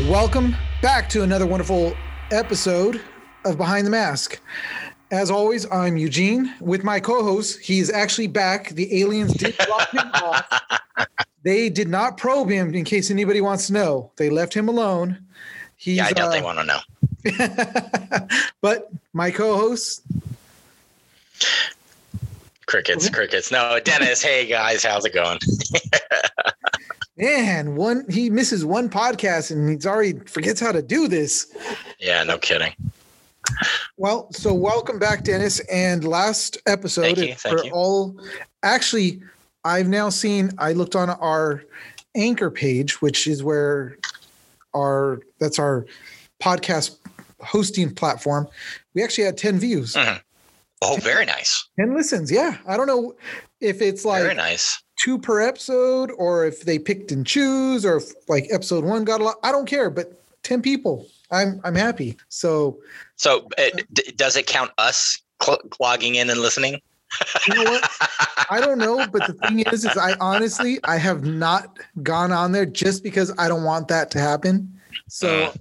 and welcome back to another wonderful episode of Behind the Mask. As always, I'm Eugene with my co-host. He's actually back. The aliens did drop him off. They did not probe him, in case anybody wants to know. They left him alone. He's, yeah, I doubt uh, they want to know. but my co-host, Crickets, crickets. No, Dennis. hey guys, how's it going? man, one he misses one podcast and he's already forgets how to do this. yeah, no kidding. Well, so welcome back, Dennis. And last episode you, for you. all actually, I've now seen I looked on our anchor page, which is where our that's our podcast hosting platform. We actually had 10 views, mm-hmm. Oh, very nice. 10 listens. Yeah. I don't know if it's like very nice. two per episode or if they picked and choose or if like episode one got a lot. I don't care, but 10 people. I'm I'm happy. So So, uh, d- does it count us cl- logging in and listening? you know what? I don't know, but the thing is, is I honestly I have not gone on there just because I don't want that to happen. So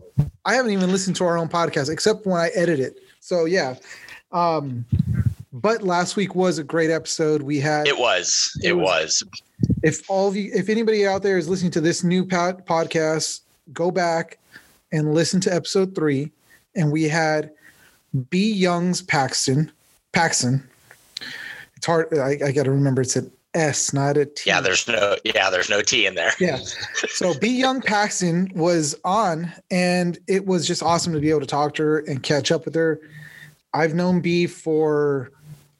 I haven't even listened to our own podcast except when I edit it. So yeah. Um but last week was a great episode. We had It was. It It was- was. if all of you if anybody out there is listening to this new pod, podcast, go back and listen to episode 3 and we had B Young's Paxson Paxson. It's hard I, I got to remember it's an S, not a T. Yeah, there's no. Yeah, there's no T in there. Yeah. So B Young Paxson was on, and it was just awesome to be able to talk to her and catch up with her. I've known B for,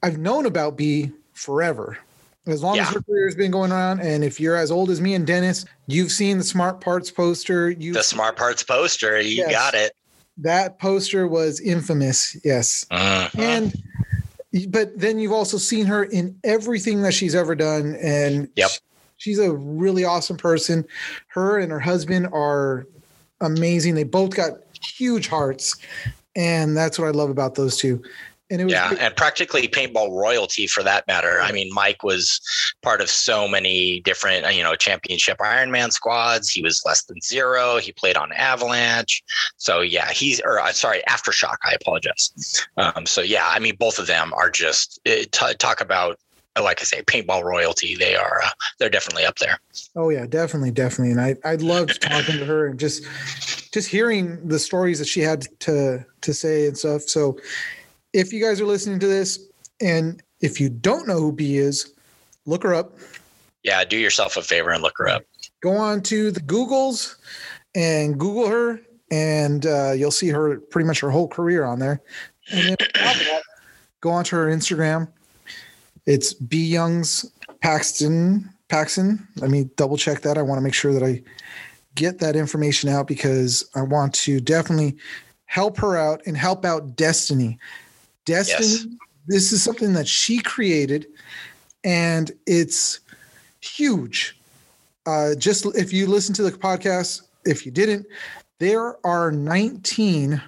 I've known about B forever, as long as her career has been going on. And if you're as old as me and Dennis, you've seen the Smart Parts poster. You The smart parts poster. You Yes. got it. that poster was infamous. Yes. Mhm. and but then you've also seen her in everything that she's ever done and Yep. she's a really awesome person her and her husband are amazing they both got huge hearts and that's what i love about those two and it was yeah, and practically paintball royalty for that matter. I mean, Mike was part of so many different, you know, championship Ironman squads. He was less than zero. He played on Avalanche. So yeah, he's or uh, sorry, Aftershock. I apologize. Um, so yeah, I mean, both of them are just uh, t- talk about. Uh, Like I say, paintball royalty. They are. Uh, they're definitely up there. oh yeah definitely definitely and i i loved talking to her and just just hearing the stories that she had to to say and stuff so if you guys are listening to this and if you don't know who b is look her up Yeah, do yourself a favor and look her up. go on to the Googles and Google her, and uh, you'll see her pretty much her whole career on there. And then on top of that, go onto her Instagram. It's B Young's Paxson. Paxson. Let me double check that. I want to make sure that I get that information out because I want to definitely help her out and help out Destiny. Destiny. Yes. This is something that she created, and it's huge uh, just if you listen to the podcast, if you didn't, there are 19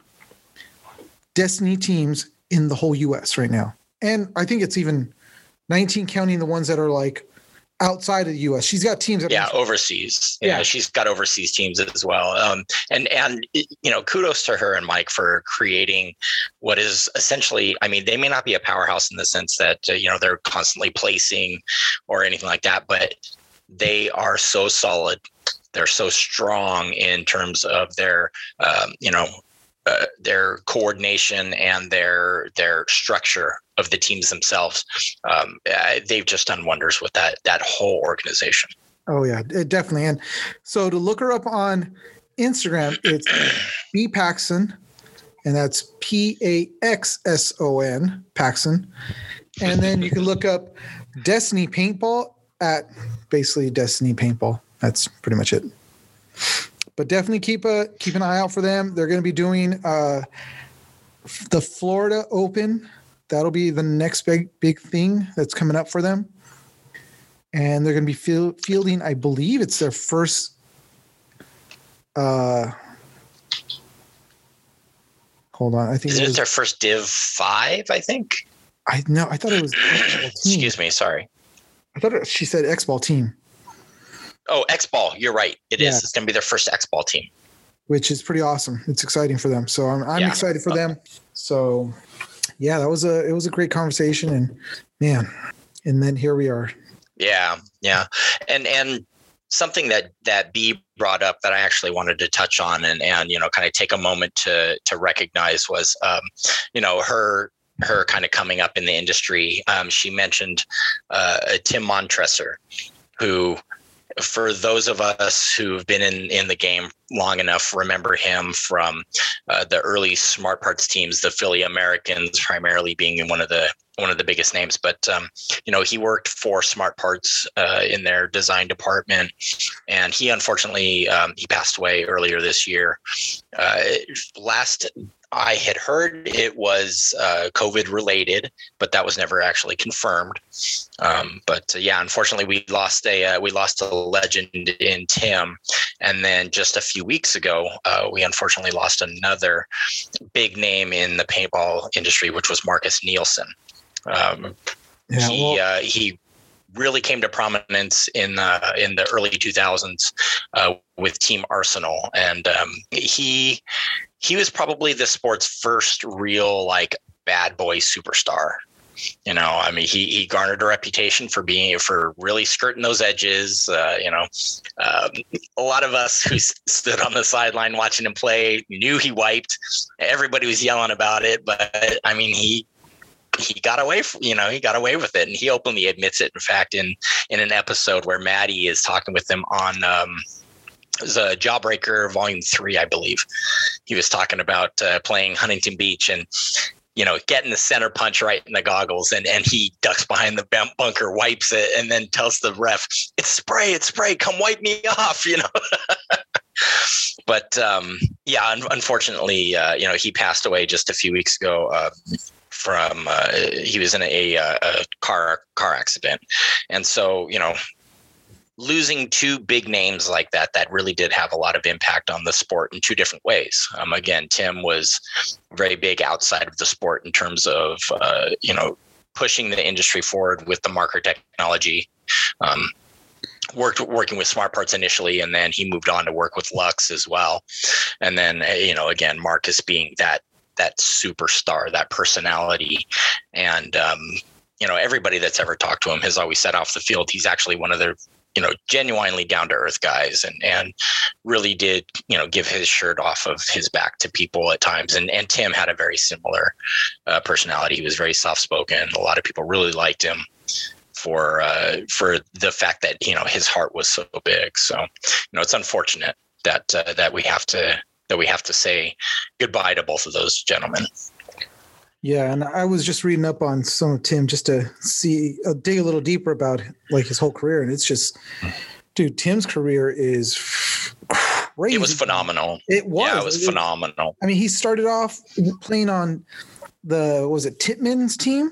Destiny teams in the whole US right now. And I think it's even 19 counting the ones that are like outside of the US. She's got teams that yeah overseas Yeah. yeah. she's got overseas teams as well um and and you know kudos to her and mike for creating what is essentially i mean they may not be a powerhouse in the sense that uh, you know they're constantly placing or anything like that but they are so solid they're so strong in terms of their um, you know uh, their coordination and their their structure of the teams themselves um, they've just done wonders with that that whole organization Oh yeah, it definitely. And so to look her up on Instagram, it's B Paxson, and that's P A X S O N Paxson. And then you can look up Destiny Paintball at basically Destiny Paintball. That's pretty much it. But definitely keep a keep an eye out for them. They're going to be doing uh, the Florida Open. That'll be the next big big thing that's coming up for them and they're going to be field, fielding. I believe it's their first. Uh, hold on, I think Isn't it it was, their first Div five? I think. I no, I thought it was. Excuse me. Sorry. I thought it, she said X ball team. Oh, X Ball. You're right. It is. Yeah. It's going to be their first X Ball team. which is pretty awesome. It's exciting for them. So I'm, I'm Yeah. excited for them. So yeah, that was a it was a great conversation, and man, and then here we are. Yeah, yeah, and and something that that B brought up that I actually wanted to touch on and and you know kind of take a moment to to recognize was um, you know her her kind of coming up in the industry. Um, she mentioned uh, Tim Montressor, who for those of us who've been in in the game long enough remember him from uh, the early smart parts teams the philly americans primarily being one of the one of the biggest names. But um, you know he worked for smart parts uh, in their design department and he unfortunately um, he passed away earlier this year. Uh, last I had heard it was uh, COVID related, but that was never actually confirmed. Um, but uh, yeah, unfortunately, we lost a uh, we lost a legend in Tim, and then just a few weeks ago, uh, we unfortunately lost another big name in the paintball industry, which was Marcus Nielsen. Um, Yeah, he well, uh, he really came to prominence in uh, in the early 2000s uh, with Team Arsenal, and um, he he was probably the sport's first real like bad boy superstar. You know, I mean, he he garnered a reputation for being for really skirting those edges. Uh, you know, um, a lot of us who stood on the sideline watching him play knew he wiped. Everybody was yelling about it, but I mean, he he got away f you know he got away with it and he openly admits it in fact in in an episode where maddie is talking with him on um it was a jawbreaker volume three i believe he was talking about uh, playing huntington beach and you know getting the center punch right in the goggles and and he ducks behind the bunker wipes it and then tells the ref it's spray it's spray come wipe me off you know? But um yeah un- unfortunately uh you know he passed away just a few weeks ago uh from uh, he was in a, a, a car car accident, and so you know losing two big names like that that really did have a lot of impact on the sport in two different ways. Um, again, Tim was very big outside of the sport in terms of uh, you know pushing the industry forward with the marker technology. Um, worked working with smart parts initially and then he moved on to work with Luxe as well and then uh, you know again marcus being that that superstar, that personality. And, um, you know, everybody that's ever talked to him has always said off the field, he's actually one of the, you know, genuinely down to earth guys and, and really did, you know, give his shirt off of his back to people at times. And, and Tim had a very similar uh, personality. He was very soft spoken. A lot of people really liked him for, uh, for the fact that, you know, his heart was so big. So, you know, it's unfortunate that, uh, that we have to, that we have to say goodbye to both of those gentlemen. Yeah, and I was just reading up on some of Tim just to see uh, dig a little deeper about like his whole career, and it's just, dude, Tim's career is crazy. It was phenomenal. It was. Yeah, it was phenomenal. I mean, he started off playing on the was it Titman's team?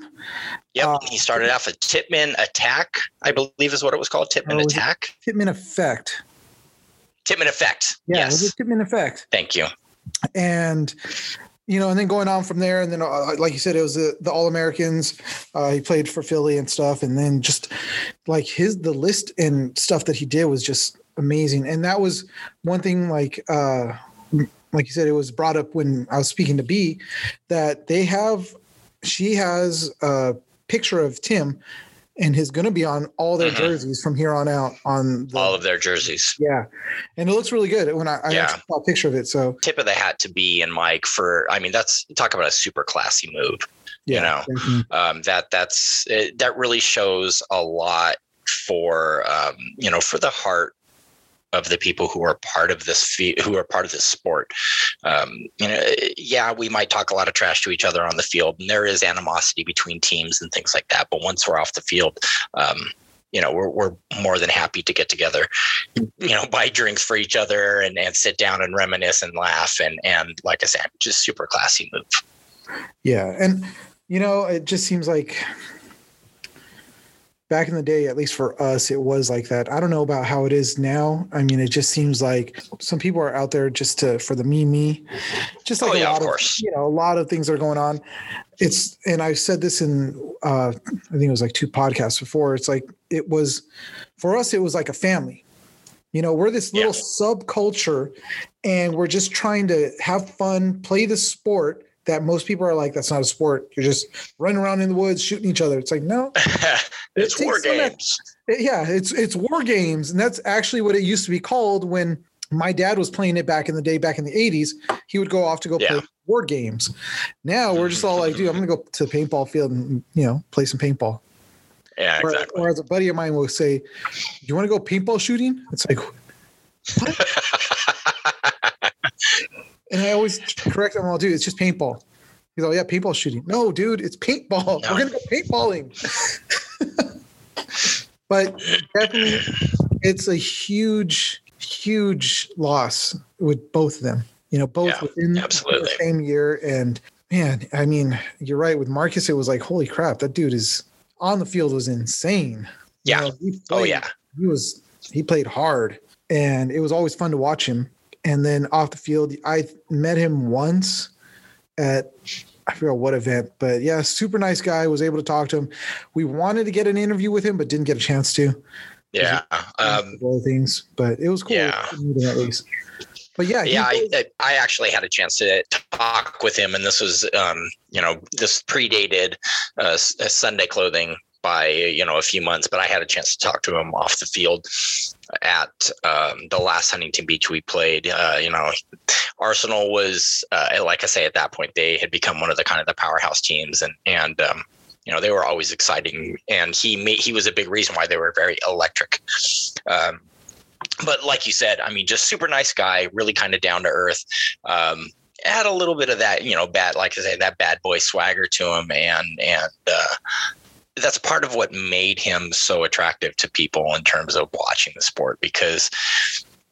Yep. Uh, he started off at Titman Attack, I believe is what it was called. Titman Oh, was Attack. Titman Effect. Titman Effect. Yeah, yes. it Titman Effect. Thank you. and you know, and then going on from there, and then uh, like you said, it was the, the All Americans. Uh, he played for Philly and stuff, and then just like his the list and stuff that he did was just amazing. And that was one thing, like uh, like you said, it was brought up when I was speaking to B that they have. She has a picture of Tim, and he's going to be on all their Mhm. jerseys from here on out. On the, All of their jerseys. yeah, and it looks really good when I, I Yeah. saw a picture of it. So Tip of the hat to B and Mike for, I mean, that's talk about a super classy move. yeah, know, definitely. um, that that's it, that really shows a lot for um, you know for the heart of the people who are part of this who are part of this sport. Um, you know, yeah, we might talk a lot of trash to each other on the field, and there is animosity between teams and things like that. But once we're off the field, um, you know, we're we're more than happy to get together, you know, buy drinks for each other and, and sit down and reminisce and laugh and and like I said, just super classy move. Yeah, and you know, it just seems like back in the day, at least for us, it was like that. I don't know about how it is now. I mean, it just seems like some people are out there just to for the me me, just like Oh, a lot of course. you know, a lot of things are going on. It's and I've said this in uh, I think it was like two podcasts before. It's like it was for us, it was like a family. You know, we're this little yeah. subculture and we're just trying to have fun, play the sport that most people are like, that's not a sport. You're just running around in the woods shooting each other. It's like, no, it's it war games. yeah, it's it's war games, and that's actually what it used to be called when my dad was playing it back in the day, back in the 80s. He would go off to go yeah. play war games. Now we're just all like, dude, I'm gonna go to the paintball field and you know play some paintball. Yeah, exactly. Or, or as a buddy of mine will say, "You want to go paintball shooting?" It's like, and I always correct him. Oh, I'll do. It's just paintball. He's like, "Yeah, paintball shooting." No, dude, it's paintball. No. We're gonna go paintballing. but definitely, it's a huge, huge loss with both of them. You know, both yeah, within absolutely. the same year. And man, I mean, you're right. With Marcus, it was like, holy crap, that dude is on the field was insane. Yeah. You know, oh, played, oh yeah. He was he played hard and it was always fun to watch him. And then off the field, I met him once at I forget what event, but yeah, super nice guy. Was able to talk to him. We wanted to get an interview with him, but didn't get a chance to. Yeah, um, things, but it was cool. Yeah, at least. But yeah, yeah, I, I actually had a chance to talk with him, and this was, um, you know, this predated uh, Sunday clothing by you know a few months, but I had a chance to talk to him off the field at um, the last Huntington Beach we played. Uh, you know, Arsenal was uh, like I say at that point they had become one of the kind of the powerhouse teams, and and um, you know they were always exciting, and he made, he was a big reason why they were very electric. Um, but like you said, I mean, just super nice guy, really kind of down to earth. Um, had a little bit of that, you know, bad, like I say, that bad boy swagger to him, and and uh, that's part of what made him so attractive to people in terms of watching the sport because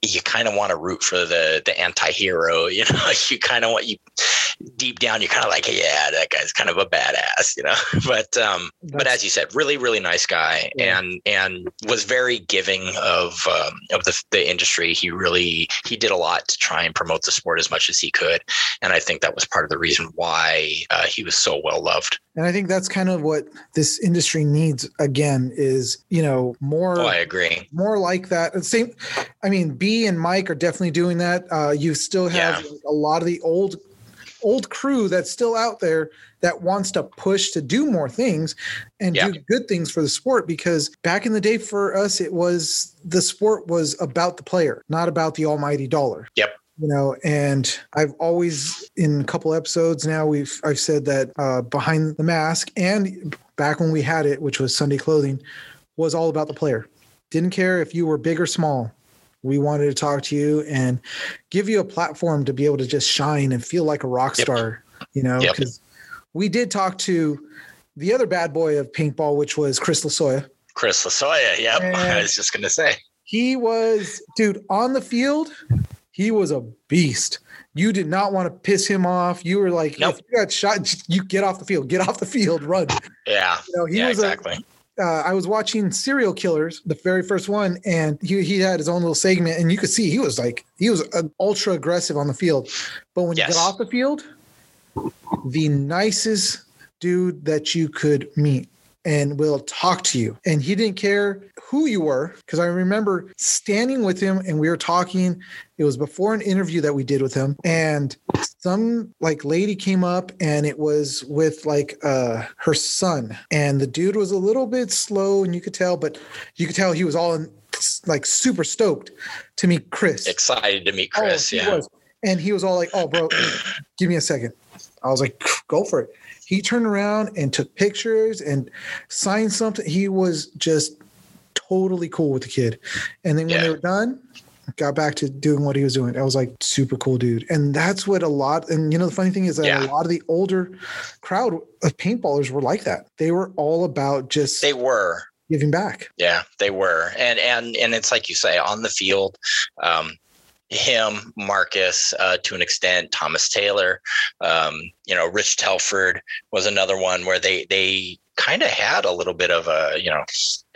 you kind of want to root for the the anti-hero you know you kind of want you deep down you're kind of like yeah that guy's kind of a badass you know? But um That's, but as you said really really nice guy yeah. and and was very giving of um, of the, the industry. He really he did a lot to try and promote the sport as much as he could and i think that was part of the reason why uh, he was so well loved. And i think that's kind of what this industry needs again is you know more oh, i agree. more like that. Same i mean b and mike are definitely doing that. Uh, you still have yeah. a lot of the old old crew that's still out there that wants to push to do more things and yeah. do good things for the sport because back in the day for us it was the sport was about the player not about the almighty dollar. Yep. You know and i've always in a couple episodes now we've i've said that uh, behind the mask and back when we had it which was sunday clothing was all about the player. Didn't care if you were big or small we wanted to talk to you and give you a platform to be able to just shine and feel like a rock star, yep. you know, because yep. we did talk to the other bad boy of paintball, which was Chris Lasoya. Chris Lasoya, yep. And I was just gonna say. He was, dude, on the field, he was a beast. You did not want to piss him off. You were like, nope. if you got shot, you get off the field, get off the field, run. Yeah. You know, he yeah, was exactly. A, uh, I was watching Serial Killers, the very first one, and he he had his own little segment, and you could see he was like he was uh, ultra aggressive on the field, but when yes. you get off the field, the nicest dude that you could meet and will talk to you. And he didn't care who you were because I remember standing with him and we were talking. It was before an interview that we did with him, and some like lady came up and it was with like uh her son, and the dude was a little bit slow, and you could tell, but you could tell he was all in, like super stoked to meet Chris. Excited to meet Chris, oh, yeah. Was. And he was all like, "Oh, bro, give me a second. I was like, "Go for it." He turned around and took pictures and signed something. He was just totally cool with the kid. And then when yeah. they were done, got back to doing what he was doing. I was like, super cool dude. And that's what a lot, and you know, the funny thing is that yeah. a lot of the older crowd of paintballers were like that. They were all about just. They were. Giving back. Yeah, they were. And, and, and it's like you say on the field, um, him, Marcus, uh, to an extent, Thomas Taylor, um, you know, Rich Telford was another one where they they kind of had a little bit of a you know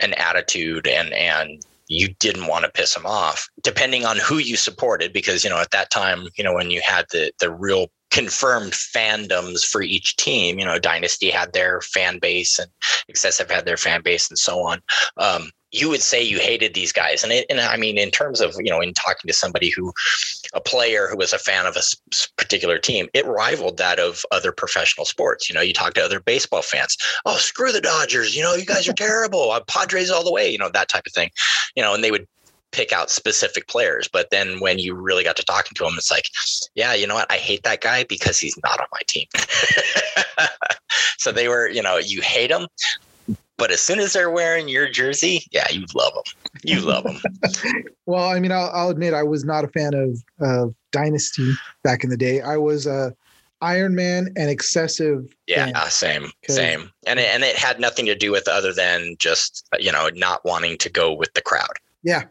an attitude and and you didn't want to piss them off depending on who you supported because you know at that time you know when you had the the real confirmed fandoms for each team. You know, Dynasty had their fan base and Excessive had their fan base and so on. Um, you would say you hated these guys. And, it, and I mean, in terms of, you know, in talking to somebody who, a player who was a fan of a particular team, it rivaled that of other professional sports. You know, you talk to other baseball fans. Oh, screw the Dodgers. You know, you guys are terrible. I'm Padres all the way, you know, that type of thing. You know, and they would pick out specific players. But then when you really got to talking to him, it's like, yeah, you know what? I hate that guy because he's not on my team. so they were, you know, you hate him, but as soon as they're wearing your jersey, yeah, you love them. You love them. well, I mean, I'll, I'll, admit I was not a fan of of Dynasty back in the day. I was a Iron Man and excessive. Yeah, fan. Uh, same, same. And it, and it had nothing to do with other than just you know not wanting to go with the crowd. Yeah,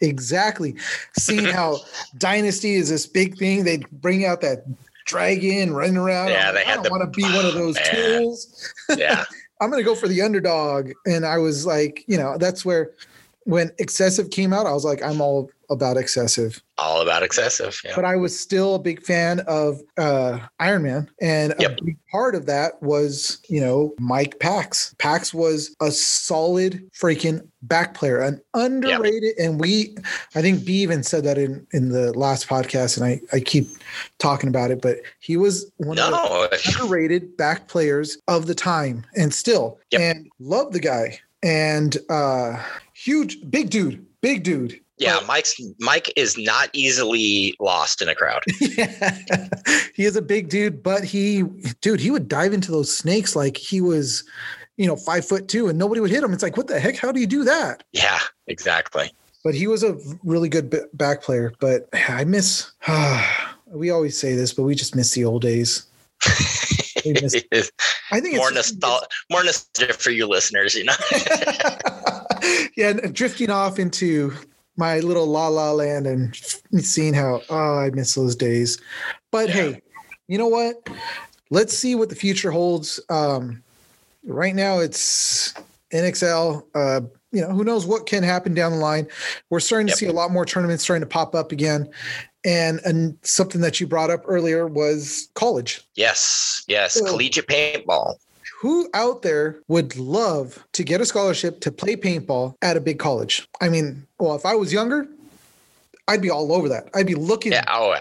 exactly. Seeing how Dynasty is this big thing, they bring out that dragon running around. Yeah, they I don't want to be one of those man. tools. Yeah. I'm going to go for the underdog. And I was like, you know, that's where when excessive came out, I was like, I'm all about excessive. All about excessive. Yeah. But I was still a big fan of uh, Iron Man. And yep. a big part of that was, you know, Mike Pax. Pax was a solid freaking back player, an underrated. Yep. And we, I think B even said that in, in the last podcast, and I, I keep talking about it, but he was one no. of the underrated back players of the time and still. Yep. And love the guy. And uh huge, big dude, big dude yeah, Mike's Mike is not easily lost in a crowd. yeah. he is a big dude, but he dude, he would dive into those snakes like he was, you know, five foot two and nobody would hit him. It's like, what the heck? How do you do that? Yeah, exactly. But he was a really good back player. But I miss we always say this, but we just miss the old days. miss, I think more nostalgia, more nostalgia for you listeners, you know. yeah, drifting off into my little la la land and seeing how oh I miss those days. But yeah. hey, you know what? Let's see what the future holds. Um, right now it's NXL. Uh, you know, who knows what can happen down the line. We're starting to yep. see a lot more tournaments starting to pop up again. And and something that you brought up earlier was college. Yes, yes, so, collegiate paintball who out there would love to get a scholarship to play paintball at a big college? I mean, well, if I was younger, I'd be all over that. I'd be looking. Yeah. Oh,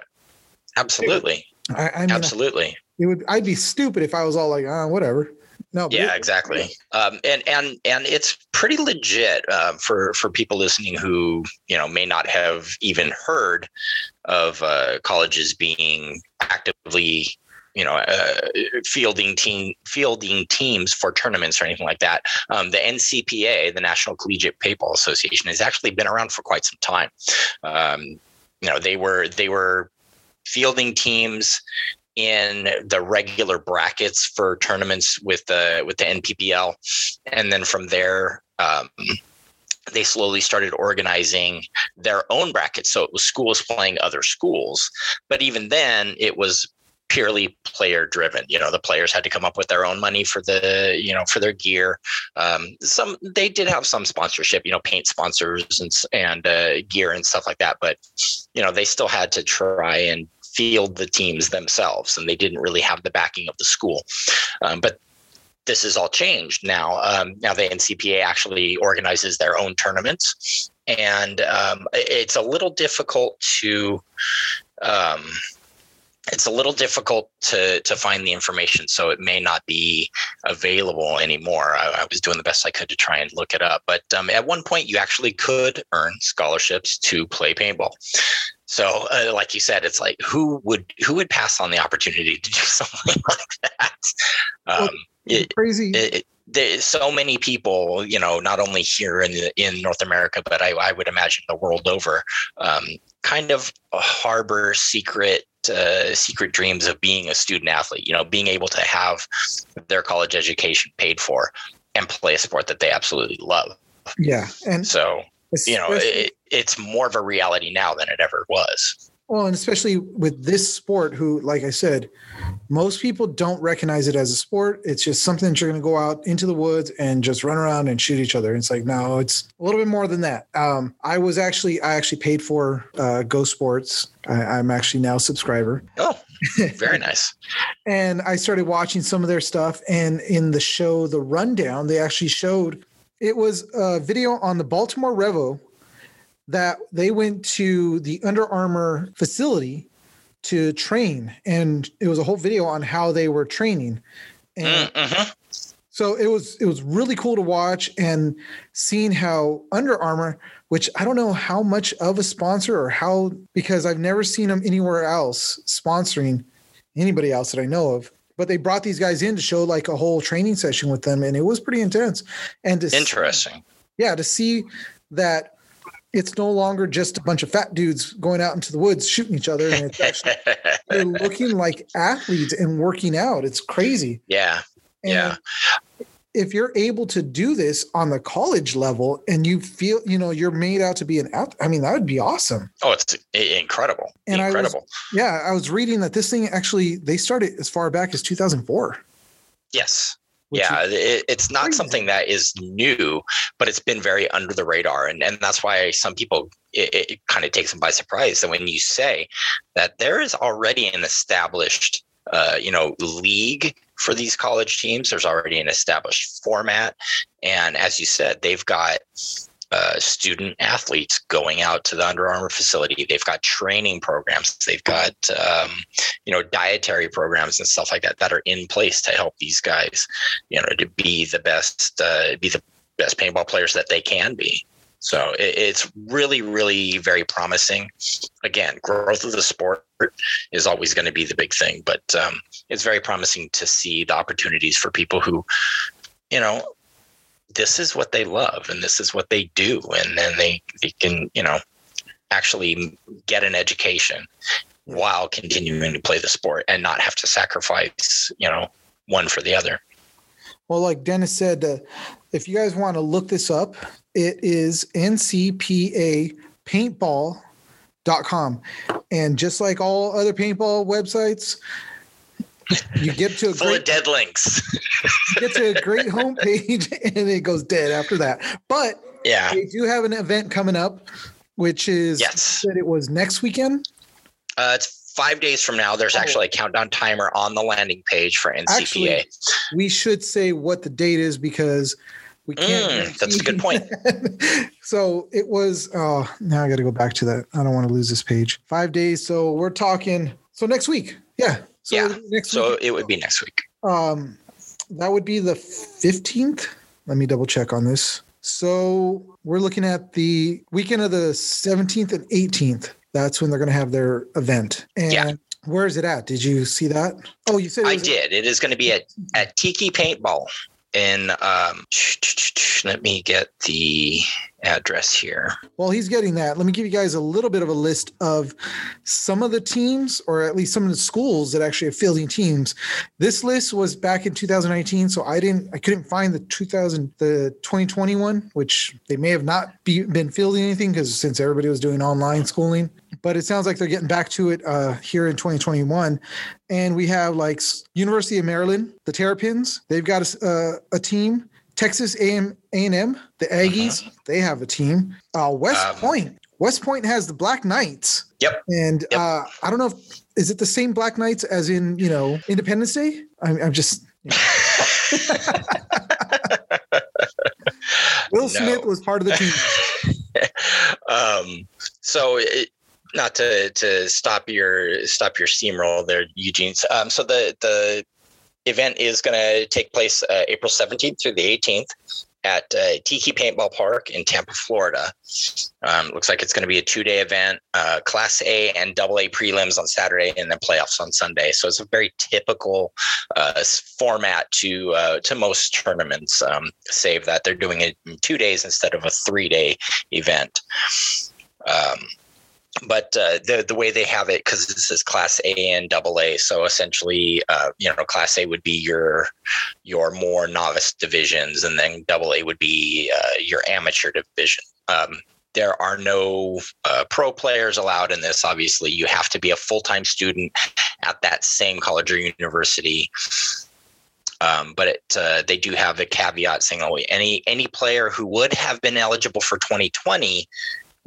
absolutely. I, I mean, absolutely. It would. I'd be stupid if I was all like, ah, oh, whatever. No. Yeah, it, exactly. Um, and and and it's pretty legit uh, for for people listening who you know may not have even heard of uh, colleges being actively you know uh, fielding team fielding teams for tournaments or anything like that. Um, the NCPA, the National Collegiate Paintball Association, has actually been around for quite some time. Um, you know, they were they were fielding teams in the regular brackets for tournaments with the with the NPPL, and then from there. Um, they slowly started organizing their own brackets. So it was schools playing other schools. But even then, it was purely player driven. You know the players had to come up with their own money for the you know for their gear. Um, some they did have some sponsorship you know paint sponsors and and uh, gear and stuff like that but you know they still had to try and field the teams themselves and they didn't really have the backing of the school. Um, but this is all changed now. Um, now the ncpa actually organizes their own tournaments and um, it's a little difficult to um, it's a little difficult to to find the information, so it may not be available anymore. I, I was doing the best I could to try and look it up, but um, at one point, you actually could earn scholarships to play paintball. So, uh, like you said, it's like who would who would pass on the opportunity to do something like that? Um, it, crazy. It, there's so many people, you know, not only here in in North America, but I, I would imagine the world over, um, kind of harbor secret uh, secret dreams of being a student athlete. You know, being able to have their college education paid for and play a sport that they absolutely love. Yeah, and so you know, it, it's more of a reality now than it ever was. Well, and especially with this sport, who, like I said, most people don't recognize it as a sport. It's just something that you're going to go out into the woods and just run around and shoot each other. it's like, no, it's a little bit more than that. Um, I was actually, I actually paid for uh, Go Sports. I, I'm actually now a subscriber. Oh, very nice. and I started watching some of their stuff. And in the show, The Rundown, they actually showed it was a video on the Baltimore Revo that they went to the Under Armour facility to train, and it was a whole video on how they were training. And mm-hmm. so it was it was really cool to watch and seeing how Under Armour, which I don't know how much of a sponsor or how because I've never seen them anywhere else sponsoring anybody else that I know of. But they brought these guys in to show like a whole training session with them, and it was pretty intense. And to interesting, see, yeah, to see that it's no longer just a bunch of fat dudes going out into the woods shooting each other and it's actually they're looking like athletes and working out. It's crazy. Yeah. And yeah if you're able to do this on the college level and you feel you know you're made out to be an athlete i mean that would be awesome. Oh it's incredible. And incredible I was, yeah i was reading that this thing actually they started as far back as 2004 yes yeah, it, it's not crazy. something that is new, but it's been very under the radar, and and that's why some people it, it kind of takes them by surprise. And when you say that there is already an established, uh, you know, league for these college teams, there's already an established format, and as you said, they've got uh, student athletes going out to the Under Armour facility. They've got training programs. They've got um, you know dietary programs and stuff like that that are in place to help these guys, you know, to be the best, uh, be the best paintball players that they can be. So it, it's really, really very promising. Again, growth of the sport is always going to be the big thing, but um, it's very promising to see the opportunities for people who, you know, this is what they love and this is what they do. And then they, they can you know actually get an education while continuing to play the sport and not have to sacrifice you know one for the other. Well like dennis said uh, if you guys want to look this up it is ncpa paintball.com and just like all other paintball websites you get to a full great, of dead links. you get to a great homepage and it goes dead after that. But yeah, they do have an event coming up, which is yes, that it was next weekend. Uh, it's five days from now. There's oh. actually a countdown timer on the landing page for NCPA. Actually, we should say what the date is because we can't. Mm, that's a good point. so it was. Oh, now I got to go back to that. I don't want to lose this page. Five days. So we're talking. So next week. Yeah. So yeah. Next so week, it would be next week. Um, that would be the 15th. Let me double check on this. So we're looking at the weekend of the 17th and 18th. That's when they're going to have their event. And yeah. where is it at? Did you see that? Oh, you said I did. It is going to be at, at Tiki Paintball in um, let me get the address here. While he's getting that, let me give you guys a little bit of a list of some of the teams, or at least some of the schools that actually are fielding teams. This list was back in 2019, so I didn't, I couldn't find the 2000, the 2021, which they may have not be, been fielding anything because since everybody was doing online schooling. But it sounds like they're getting back to it uh, here in 2021, and we have like University of Maryland, the Terrapins. They've got a, uh, a team. Texas A&M, A&M the Aggies, uh-huh. they have a team. Uh, West um, Point, West Point has the Black Knights. Yep. And yep. Uh, I don't know if is it the same Black Knights as in you know Independence Day. I'm, I'm just. You know. Will no. Smith was part of the team. um, so it, not to to stop your stop your steamroll there, Eugene. Um, so the the event is going to take place uh, April 17th through the 18th at uh, Tiki Paintball Park in Tampa, Florida. Um, looks like it's going to be a two day event, uh, Class A and Double A prelims on Saturday, and then playoffs on Sunday. So it's a very typical uh, format to uh, to most tournaments, um, save that they're doing it in two days instead of a three day event. Um, but uh, the the way they have it because this is class A and double A, so essentially, uh, you know, class A would be your your more novice divisions, and then double A would be uh, your amateur division. Um, there are no uh, pro players allowed in this. Obviously, you have to be a full time student at that same college or university. Um, but it, uh, they do have a caveat saying, "Oh, any any player who would have been eligible for 2020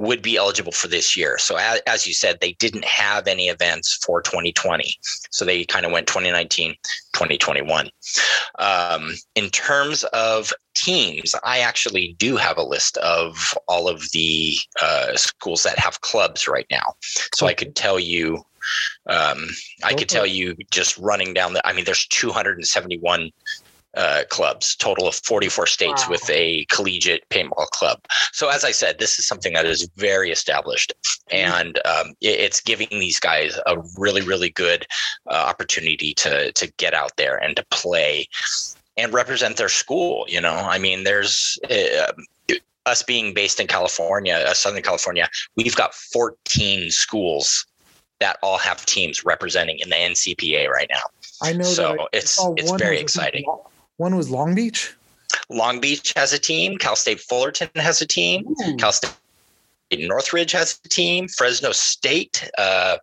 would be eligible for this year. So as, as, you said, they didn't have any events for 2020. So they kind of went 2019, 2021. Um, in terms of teams, I actually do have a list of all of the uh, schools that have clubs right now. So I could tell you um, I could tell you just running down the, I mean, there's 271 uh, clubs, total of 44 states wow. with a collegiate paintball club. So, as I said, this is something that is very established, mm-hmm. and um, it, it's giving these guys a really, really good uh, opportunity to to get out there and to play and represent their school. You know, I mean, there's. Uh, us being based in California, uh, Southern California, we've got 14 schools that all have teams representing in the NCPA right now. I know. So it's it's very exciting. One was Long Beach. Long Beach has a team. Cal State Fullerton has a team. Ooh. Cal State Northridge has a team. Fresno State, uh,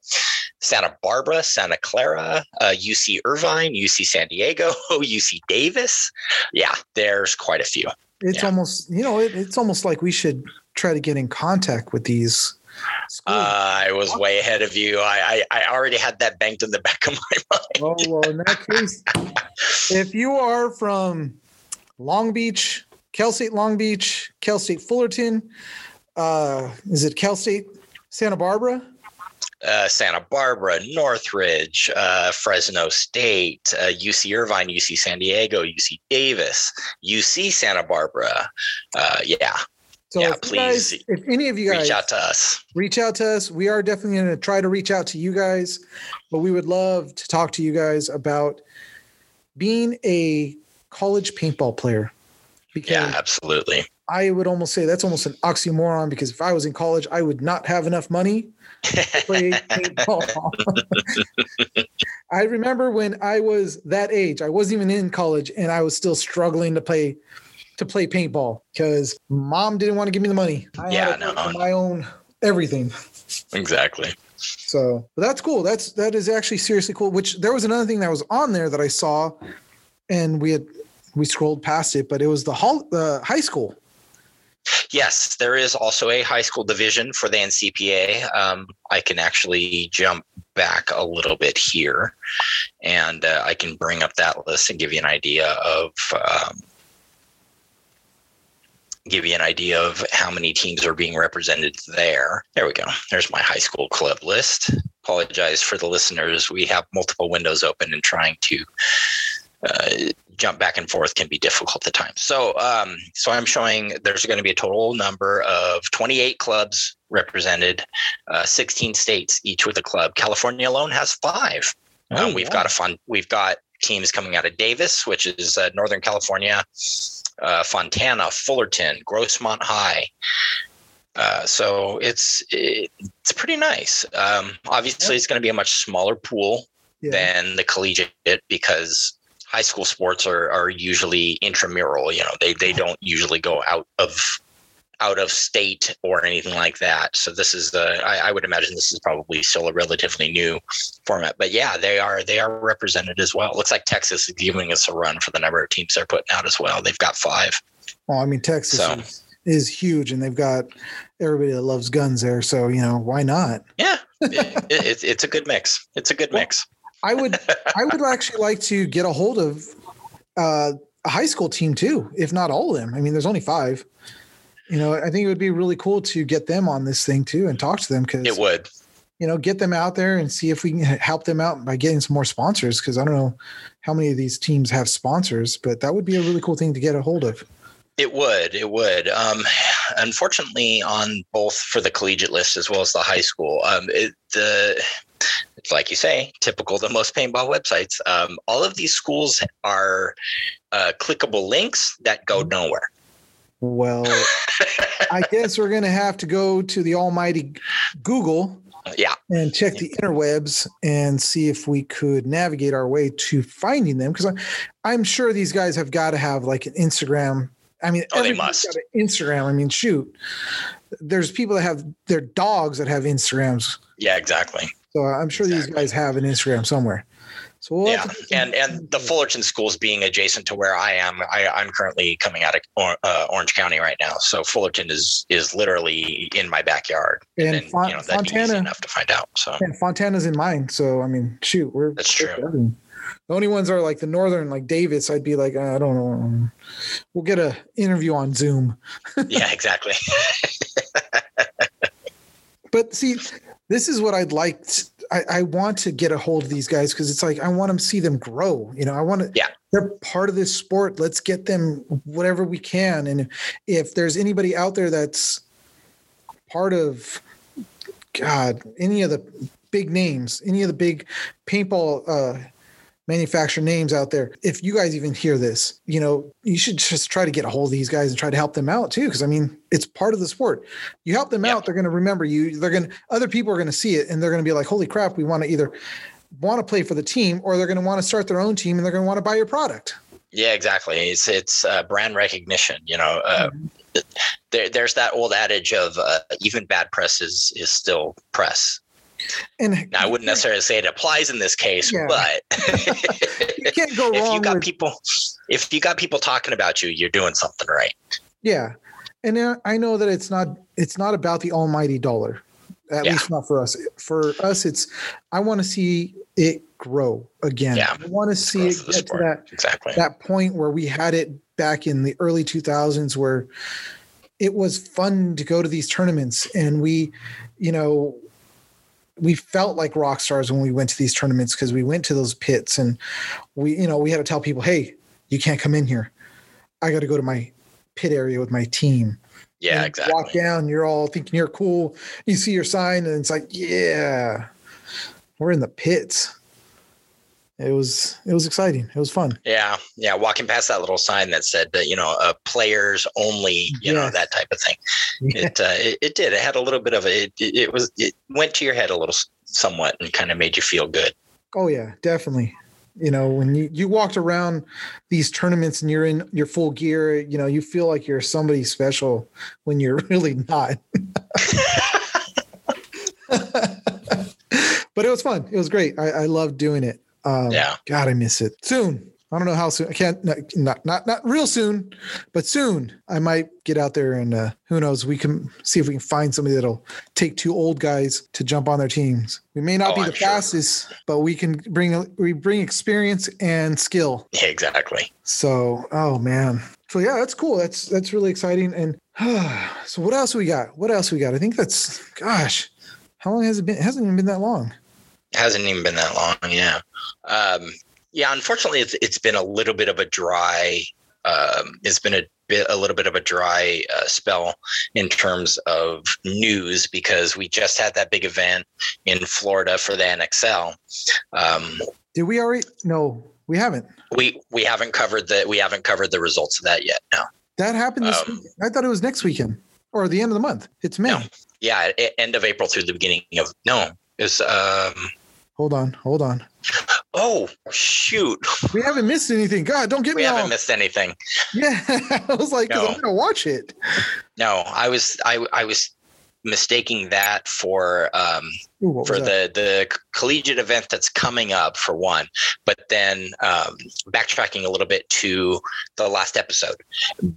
Santa Barbara, Santa Clara, uh, UC Irvine, UC San Diego, UC Davis. Yeah, there's quite a few. It's yeah. almost you know it, it's almost like we should try to get in contact with these uh, I was way ahead of you. I, I, I already had that banked in the back of my mind. oh well, in that case, if you are from Long Beach, Cal State Long Beach, Cal State Fullerton, uh, is it Cal State Santa Barbara? Uh, Santa Barbara, Northridge, uh, Fresno State, uh, UC Irvine, UC San Diego, UC Davis, UC Santa Barbara. Uh, yeah, so yeah, if please. Guys, if any of you guys reach out to us, reach out to us. We are definitely going to try to reach out to you guys, but we would love to talk to you guys about being a college paintball player. Because yeah, absolutely. I would almost say that's almost an oxymoron because if I was in college, I would not have enough money to play paintball. I remember when I was that age, I wasn't even in college and I was still struggling to play to play paintball because mom didn't want to give me the money. I yeah, no. my own everything. Exactly. So but that's cool. That's that is actually seriously cool. Which there was another thing that was on there that I saw, and we had we scrolled past it, but it was the hall, high school. Yes, there is also a high school division for the NCPA. Um, I can actually jump back a little bit here, and uh, I can bring up that list and give you an idea of um, give you an idea of how many teams are being represented there. There we go. There's my high school club list. Apologize for the listeners. We have multiple windows open and trying to uh, jump back and forth can be difficult at times. So, um, so I'm showing there's going to be a total number of 28 clubs represented, uh, 16 states each with a club. California alone has five. Oh, um, we've yeah. got a fun. We've got teams coming out of Davis, which is uh, Northern California uh, Fontana, Fullerton, Grossmont High. Uh, so it's it's pretty nice. Um, obviously, it's going to be a much smaller pool yeah. than the collegiate because high school sports are are usually intramural. You know, they they don't usually go out of out of state or anything like that. So this is the I, I, would imagine this is probably still a relatively new format. But yeah, they are they are represented as well. It looks like Texas is giving us a run for the number of teams they're putting out as well. They've got five. Well, I mean Texas so. is, is huge and they've got everybody that loves guns there. So, you know, why not? Yeah. it, it, it's a good mix. It's a good well, mix. I would I would actually like to get a hold of uh, a high school team too, if not all of them. I mean, there's only five you know, I think it would be really cool to get them on this thing too and talk to them because it would, you know, get them out there and see if we can help them out by getting some more sponsors. Because I don't know how many of these teams have sponsors, but that would be a really cool thing to get a hold of. It would. It would. Um, unfortunately, on both for the collegiate list as well as the high school, um, it, the it's like you say, typical the most paintball websites. Um, all of these schools are uh, clickable links that go mm-hmm. nowhere. Well, I guess we're going to have to go to the almighty Google. Yeah. And check the interwebs and see if we could navigate our way to finding them. Because I'm sure these guys have got to have like an Instagram I mean, Oh, they must. got an Instagram. I mean, shoot, there's people that have their dogs that have Instagrams. Yeah, exactly. So I'm sure these guys have an Instagram somewhere. So we'll yeah, and and the Fullerton schools being adjacent to where I am, I, I'm currently coming out of Or- uh, Orange County right now. So Fullerton is is literally in my backyard, And and, Fon- you know Fontana- enough to find out. So and Fontana's in mine. So I mean, shoot, we're That's true. The only ones are like the northern, like Davis. I'd be like, uh, I don't know. We'll get a interview on Zoom. yeah, exactly. But see, this is what I'd like. I, I want to get a hold of these guys because it's like I want to see them grow. You know, I want to. Yeah. They're part of this sport. Let's get them whatever we can. And if there's anybody out there that's part of, God, any of the big names, any of the big paintball uh, manufacturer names out there, if you guys even hear this, you know, you should just try to get a hold of these guys and try to help them out too. Because I mean, it's part of the sport. You help them Yeah. out, they're going to remember you. They're going to other people are going to see it and they're going to be like, "Holy crap, we want to either want to play for the team or they're going to want to start their own team and they're going to want to buy your product." Yeah, exactly. It's it's uh, brand recognition. You know, uh, there, there's that old adage of uh, even bad press is is still press. And Now, I wouldn't necessarily say it applies in this case, Yeah. but you can't go if you got with people, if you got people talking about you, you're doing something right. Yeah, and I know that it's not it's not about the almighty dollar, at Yeah. least not for us. For us, it's I want to see it grow again. Yeah. I want to see it get to that Exactly. that point where we had it back in the early 2000s, where it was fun to go to these tournaments, and we, you know. We felt like rock stars when we went to these tournaments because we went to those pits and we, you know, we had to tell people, "Hey, you can't come in here. I got to go to my pit area with my team." yeah, exactly. Walk down, you're all thinking you're cool. You see your sign, and it's like, yeah, we're in the pits. It was it was exciting. It was fun. Yeah, yeah. Walking past that little sign that said that you know uh, players only, you know that type of thing. Yeah. It, uh, it it did. It had a little bit of a. It, it, it was. It went to your head a little somewhat and kind of made you feel good. Oh yeah, definitely. You know, when you, you walked around these tournaments and you're in your full gear, you know, you feel like you're somebody special when you're really not. but it was fun. It was great. I, I loved doing it. Um, Yeah. God, I miss it. Soon. I don't know how soon. I can't. Not not not, real soon, but soon. I might get out there and uh, who knows? We can see if we can find somebody that'll take two old guys to jump on their teams. We may not Oh, be I'm the sure. fastest, but we can bring we bring experience and skill. Yeah, exactly. So, oh man. So yeah, that's cool. That's that's really exciting. And uh, so, what else we got? What else we got? I think that's gosh, how long has it been? It hasn't even been that long. It hasn't even been that long. Yeah. Um, yeah. Unfortunately, it's it's been a little bit of a dry. Um, it's been a bit a little bit of a dry uh, spell in terms of news because we just had that big event in Florida for the NXL. Um, Did we already? No, we haven't. we we haven't covered the we haven't covered the results of that yet. No. That happened this Um, week. I thought it was next weekend or the end of the month. It's May. No. Yeah, end of April through the beginning of no. It's um. Hold on, hold on. Oh shoot! We haven't missed anything. God, don't get me We haven't all. missed anything. yeah, I was like No. I'm gonna watch it. No, I was I I was mistaking that for um Ooh, for that? the the collegiate event that's coming up for one, but then um, backtracking a little bit to the last episode,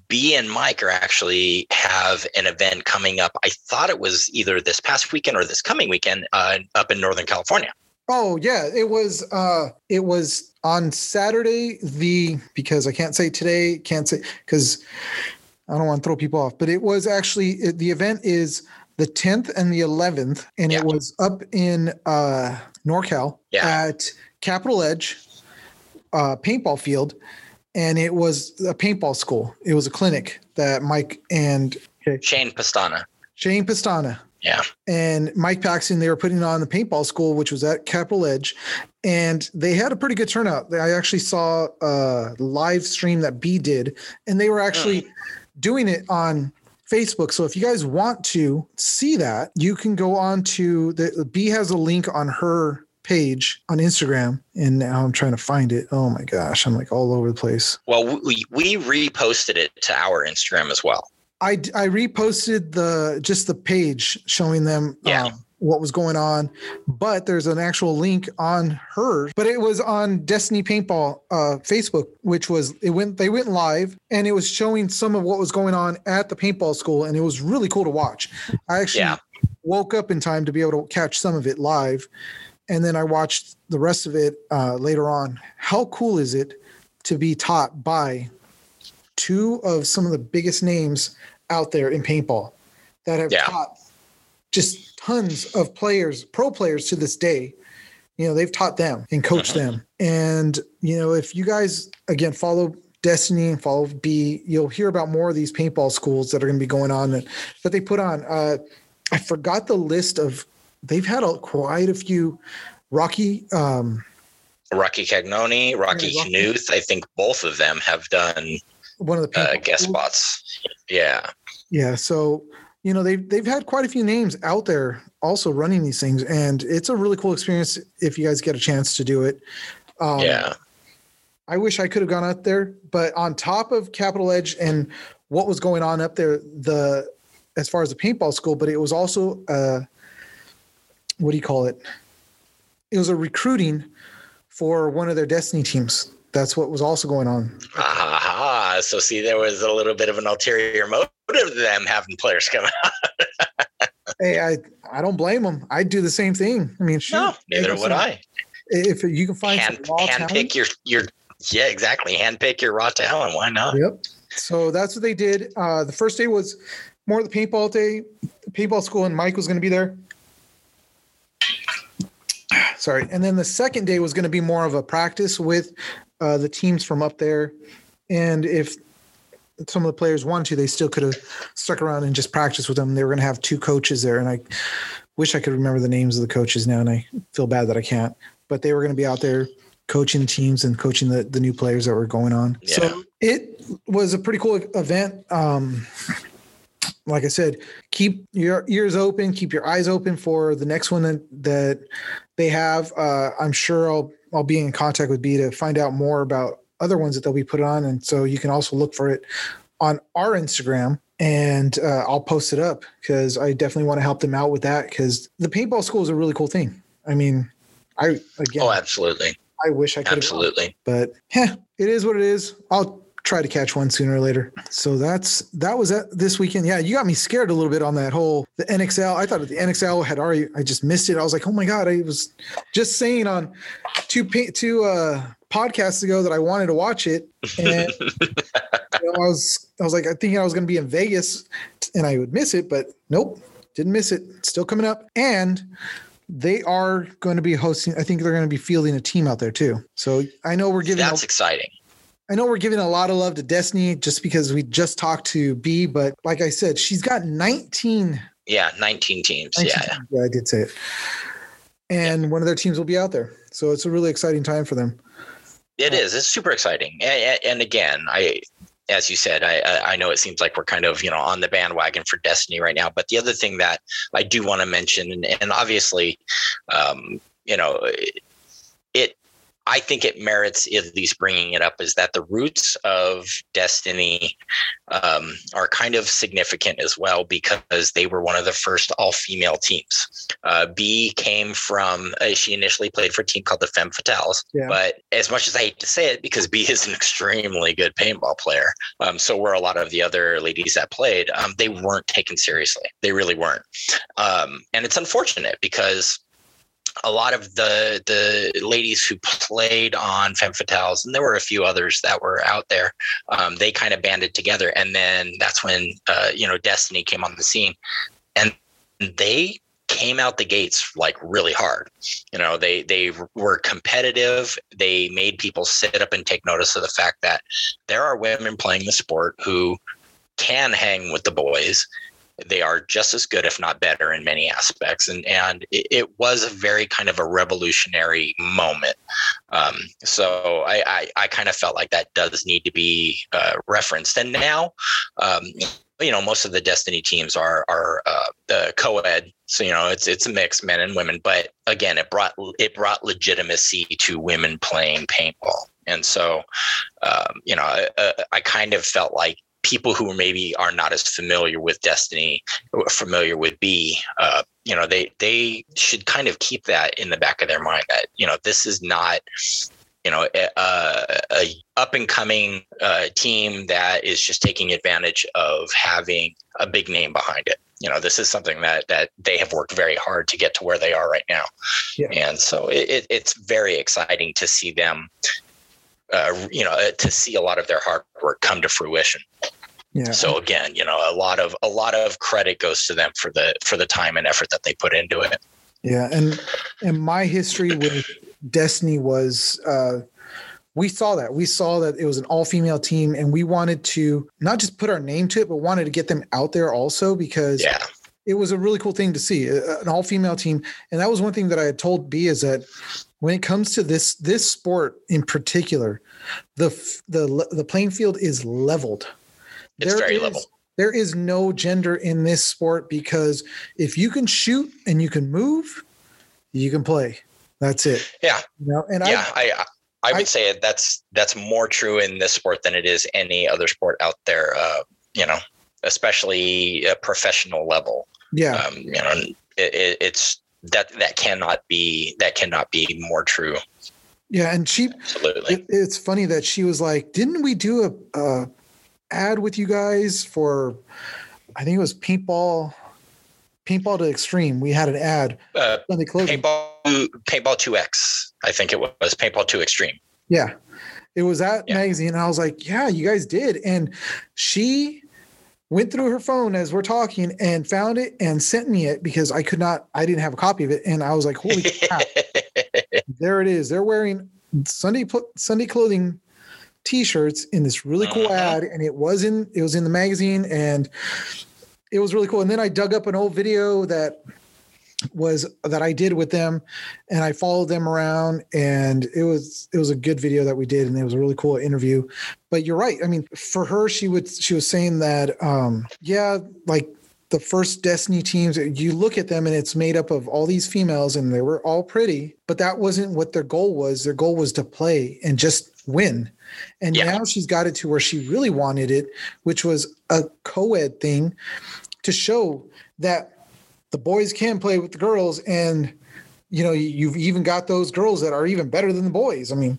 B and Mike are actually have an event coming up. I thought it was either this past weekend or this coming weekend uh, up in Northern California. Oh yeah, it was. uh It was on Saturday. The because I can't say today, can't say because I don't want to throw people off. But it was actually it, the event is the 10th and the 11th, and Yeah. it was up in uh NorCal Yeah. at Capitol Edge uh paintball field, and it was a paintball school. It was a clinic that Mike and Shane Pestana. Shane Pestana Yeah. and Mike Paxson, they were putting on the paintball school, which was at Capitol Edge, and they had a pretty good turnout. I actually saw a live stream that B did, and they were actually doing it on Facebook. So if you guys want to see that, you can go on to the B has a link on her page on Instagram, and now I'm trying to find it. Oh my gosh, I'm like all over the place. Well, we we reposted it to our Instagram as well. I I reposted the just the page showing them Yeah. um, what was going on, but there's an actual link on her. But it was on Destiny Paintball uh, Facebook, which was it went they went live and it was showing some of what was going on at the paintball school, and it was really cool to watch. I actually Yeah. woke up in time to be able to catch some of it live, and then I watched the rest of it uh, later on. How cool is it to be taught by two of some of the biggest names out there in paintball that have Yeah. taught just tons of players, pro players to this day. You know, they've taught them and coached them. And, you know, if you guys, again, follow Destiny and follow B, you'll hear about more of these paintball schools that are going to be going on that, that they put on. Uh, I forgot the list of, they've had a, quite a few Rocky, um, Rocky Cagnoni, Rocky Yeah, Knuth, I think both of them have done one of the uh, guest spots. Yeah. Yeah, so you know they've they've had quite a few names out there also running these things, and it's a really cool experience if you guys get a chance to do it. Um, yeah. I wish I could have gone out there, but on top of Capital Edge and what was going on up there, the as far as the paintball school, but it was also uh, what do you call it? It was a recruiting for one of their Destiny teams. That's what was also going on. Aha. So see, there was a little bit of an ulterior motive to them having players come out. Hey, I I don't blame them. I'd do the same thing. I mean, shoot, No, neither would some- I. If you can find Hand, some raw hand talent, pick your your yeah, exactly. Hand pick your raw talent. Why not? Yep. So that's what they did. Uh, the first day was more of the paintball day, paintball school, and Mike was going to be there. Sorry. And then the second day was going to be more of a practice with uh, the teams from up there. And if some of the players wanted to, they still could have stuck around and just practiced with them. They were going to have two coaches there. And I wish I could remember the names of the coaches now. And I feel bad that I can't. But they were going to be out there coaching teams and coaching the, the new players that were going on. Yeah. So it was a pretty cool event. Um, like I said, keep your ears open, keep your eyes open for the next one that, that they have. Uh, I'm sure I'll I'll be in contact with B to find out more about other ones that they'll be put on, and so you can also look for it on our Instagram, and uh, I'll post it up because I definitely want to help them out with that because the paintball school is a really cool thing. I mean, I again, Oh, absolutely. I wish I could Absolutely. but yeah, it is what it is. I'll try to catch one sooner or later. So that's that was that this weekend. Yeah, you got me scared a little bit on that whole the NXL. I thought the NXL had already. I just missed it. I was like, oh my god! I was just saying on two two uh, podcasts ago that I wanted to watch it, and you know, I was I was like, I think I was going to be in Vegas and I would miss it, but nope, didn't miss it. Still coming up, and they are going to be hosting. I think they're going to be fielding a team out there too. So I know we're giving. That's a, exciting. I know we're giving a lot of love to Destiny just because we just talked to B, but like I said, she's got 19. Yeah, 19 teams. 19 Yeah. teams. yeah, I did say it. And one of their teams will be out there. So it's a really exciting time for them. It is. It's super exciting. And, and again, I, as you said, I, I know it seems like we're kind of you know on the bandwagon for Destiny right now. But the other thing that I do want to mention, and, and obviously, um, you know, it I think it merits at least bringing it up is that the roots of Destiny um, are kind of significant as well because they were one of the first all female teams. Uh, B came from, uh, she initially played for a team called the Femme Fatales. Yeah. But as much as I hate to say it, because B is an extremely good paintball player, um, so were a lot of the other ladies that played, um, they weren't taken seriously. They really weren't. Um, and it's unfortunate because a lot of the the ladies who played on Femme Fatales, and there were a few others that were out there, um, they kind of banded together. And then that's when, uh, you know, Destiny came on the scene. And they came out the gates like really hard. You know, they they were competitive. They made people sit up and take notice of the fact that there are women playing the sport who can hang with the boys. They are just as good, if not better, in many aspects. And and it, it was a very kind of a revolutionary moment. Um, so I, I, I kind of felt like that does need to be uh, referenced. And now, um, you know most of the Destiny teams are are uh, the co-ed, so you know it's it's a mix, men and women. But again, it brought it brought legitimacy to women playing paintball, and so um, you know I, I kind of felt like people who maybe are not as familiar with Destiny, familiar with B, uh, you know, they they should kind of keep that in the back of their mind that you know this is not you know a, a up and coming uh, team that is just taking advantage of having a big name behind it you know this is something that that they have worked very hard to get to where they are right now yeah. and so it, it's very exciting to see them uh, you know to see a lot of their hard work come to fruition yeah. So again, you know, a lot of a lot of credit goes to them for the for the time and effort that they put into it. Yeah, and and my history with Destiny was uh, we saw that we saw that it was an all female team, and we wanted to not just put our name to it, but wanted to get them out there also because yeah. it was a really cool thing to see an all female team, and that was one thing that I had told B is that when it comes to this this sport in particular, the the the playing field is leveled. It's there very is, level. There is no gender in this sport because if you can shoot and you can move, you can play. That's it. Yeah. You know? And yeah, I, I, I would I, say that's that's more true in this sport than it is any other sport out there. Uh, you know, especially a professional level. Yeah. Um, you know, it, it's that that cannot be that cannot be more true. Yeah, and she absolutely. It, it's funny that she was like, "Didn't we do a, a ad with you guys for? I think it was paintball." Paintball to Extreme. We had an ad. Uh, paintball, paintball two X. I think it was paintball two Extreme. Yeah, it was that yeah. magazine. And I was like, yeah, you guys did. And she went through her phone as we're talking and found it and sent me it because I could not. I didn't have a copy of it, and I was like, holy crap! there it is. They're wearing Sunday Sunday clothing t-shirts in this really cool uh-huh. ad and it was in it was in the magazine and it was really cool. And then I dug up an old video that was that I did with them and I followed them around and it was it was a good video that we did and it was a really cool interview. But you're right. I mean, for her she would she was saying that um yeah, like the first Destiny teams, you look at them and it's made up of all these females and they were all pretty, but that wasn't what their goal was. Their goal was to play and just win. And yeah. now she's got it to where she really wanted it, which was a co ed thing to show that the boys can play with the girls. And, you know, you've even got those girls that are even better than the boys. I mean,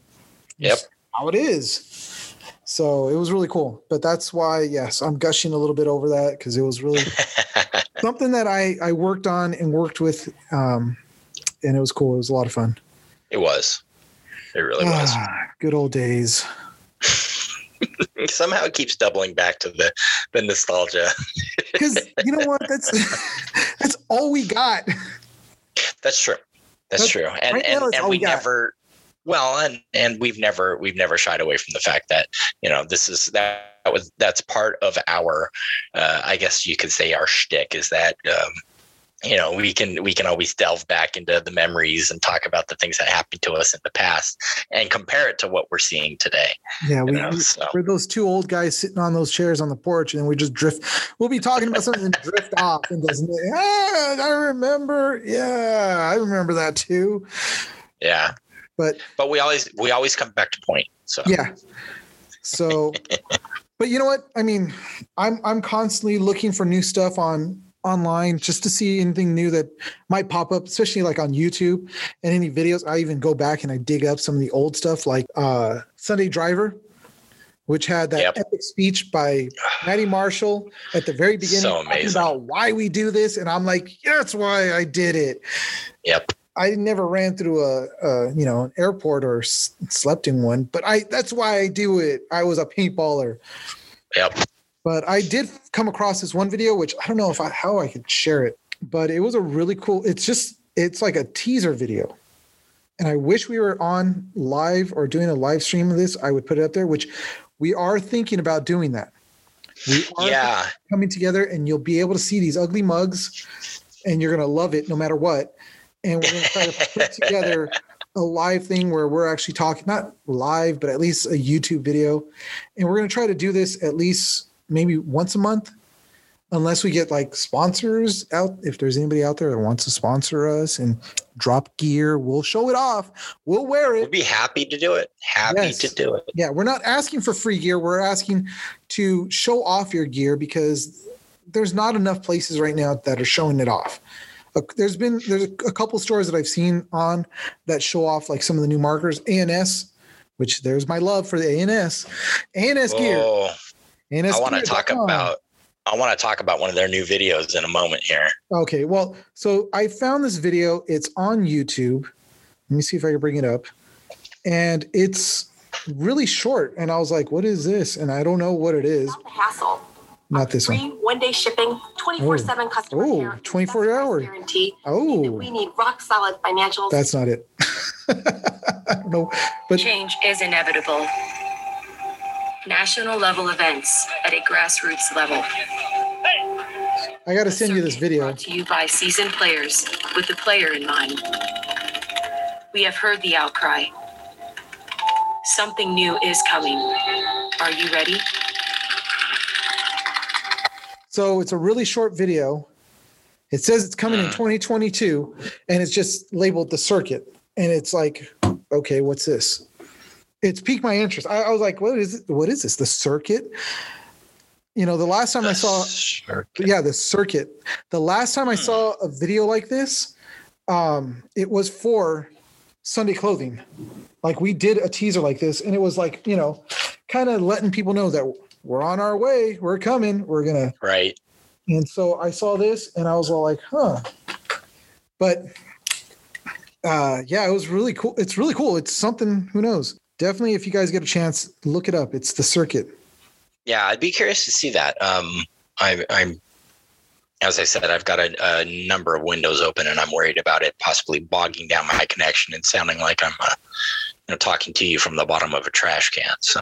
yep. how it is. So it was really cool. But that's why, yes, I'm gushing a little bit over that because it was really something that I, I worked on and worked with. Um, and it was cool. It was a lot of fun. It was. It really was. Ah, good old days. Somehow it keeps doubling back to the the nostalgia. Because you know what? That's that's all we got. That's true. That's, that's true. And right and, and we, we never well, and and we've never we've never shied away from the fact that you know this is that, that was that's part of our, uh, I guess you could say our shtick is that um, you know we can we can always delve back into the memories and talk about the things that happened to us in the past and compare it to what we're seeing today yeah we, know, so. we're those two old guys sitting on those chairs on the porch and we just drift we'll be talking about something and drift off and doesn't ah, i remember. Yeah i remember that too. Yeah. But but we always we always come back to point so. Yeah. So but you know what? I mean i'm i'm constantly looking for new stuff on online just to see anything new that might pop up, especially like on YouTube and any videos. I even go back and I dig up some of the old stuff like uh, Sunday Driver, which had that yep. epic speech by Maddie Marshall at the very beginning so about why we do this. And I'm like, that's why I did it. Yep. I never ran through a, a you know an airport or s- slept in one, but I that's why I do it. I was a paintballer. Yep. But I did come across this one video, which I don't know if I, how I could share it, but it was a really cool. It's just it's like a teaser video, and I wish we were on live or doing a live stream of this. I would put it up there, which we are thinking about doing that. We are yeah. coming together, and you'll be able to see these ugly mugs, and you're gonna love it no matter what. And we're gonna try to put together a live thing where we're actually talking, not live, but at least a YouTube video. And we're going to try to do this at least maybe once a month unless we get like sponsors out. If there's anybody out there that wants to sponsor us and drop gear, we'll show it off. We'll wear it. We'd be happy to do it. Happy Yes. to do it. Yeah, we're not asking for free gear. We're asking to show off your gear because there's not enough places right now that are showing it off. Uh, There's been there's a couple stores that I've seen on that show off like some of the new markers. ANS, which there's my love for the ANS. ANS gear. Oh, ANS I want to talk gear.com. about. I want to talk about one of their new videos in a moment here. Okay, well, so I found this video. It's on YouTube. Let me see if I can bring it up. And it's really short. And I was like, what is this? And I don't know what it is. Without the hassle. Not this Free one. one day shipping, 24 7 customer Oh, care. 24 hour. Guarantee. Oh. We need rock solid financials. That's not it. no. But Change is inevitable. National level events at a grassroots level. I got to send you this video. Brought to you by seasoned players with the player in mind. We have heard the outcry. Something new is coming. Are you ready? So it's a really short video. It says it's coming in Mm. 2022 and it's just labeled the circuit. And it's like, okay, what's this? It's piqued my interest. I, I was like, what is it? What is this? The circuit? You know, the last time I saw Sure. yeah the circuit the last time i Hmm. saw a video like this um it was for sunday clothing like we did a teaser like this and it was like you know kind of letting people know that we're on our way we're coming we're gonna Right. and so i saw this and i was all like huh but uh yeah it was really cool it's really cool it's something who knows definitely if you guys get a chance look it up. It's the circuit. Yeah, I'd be curious to see that. Um, I, I'm, as I said, I've got a, a number of windows open, and I'm worried about it possibly bogging down my connection and sounding like I'm, uh, you know, talking to you from the bottom of a trash can. So,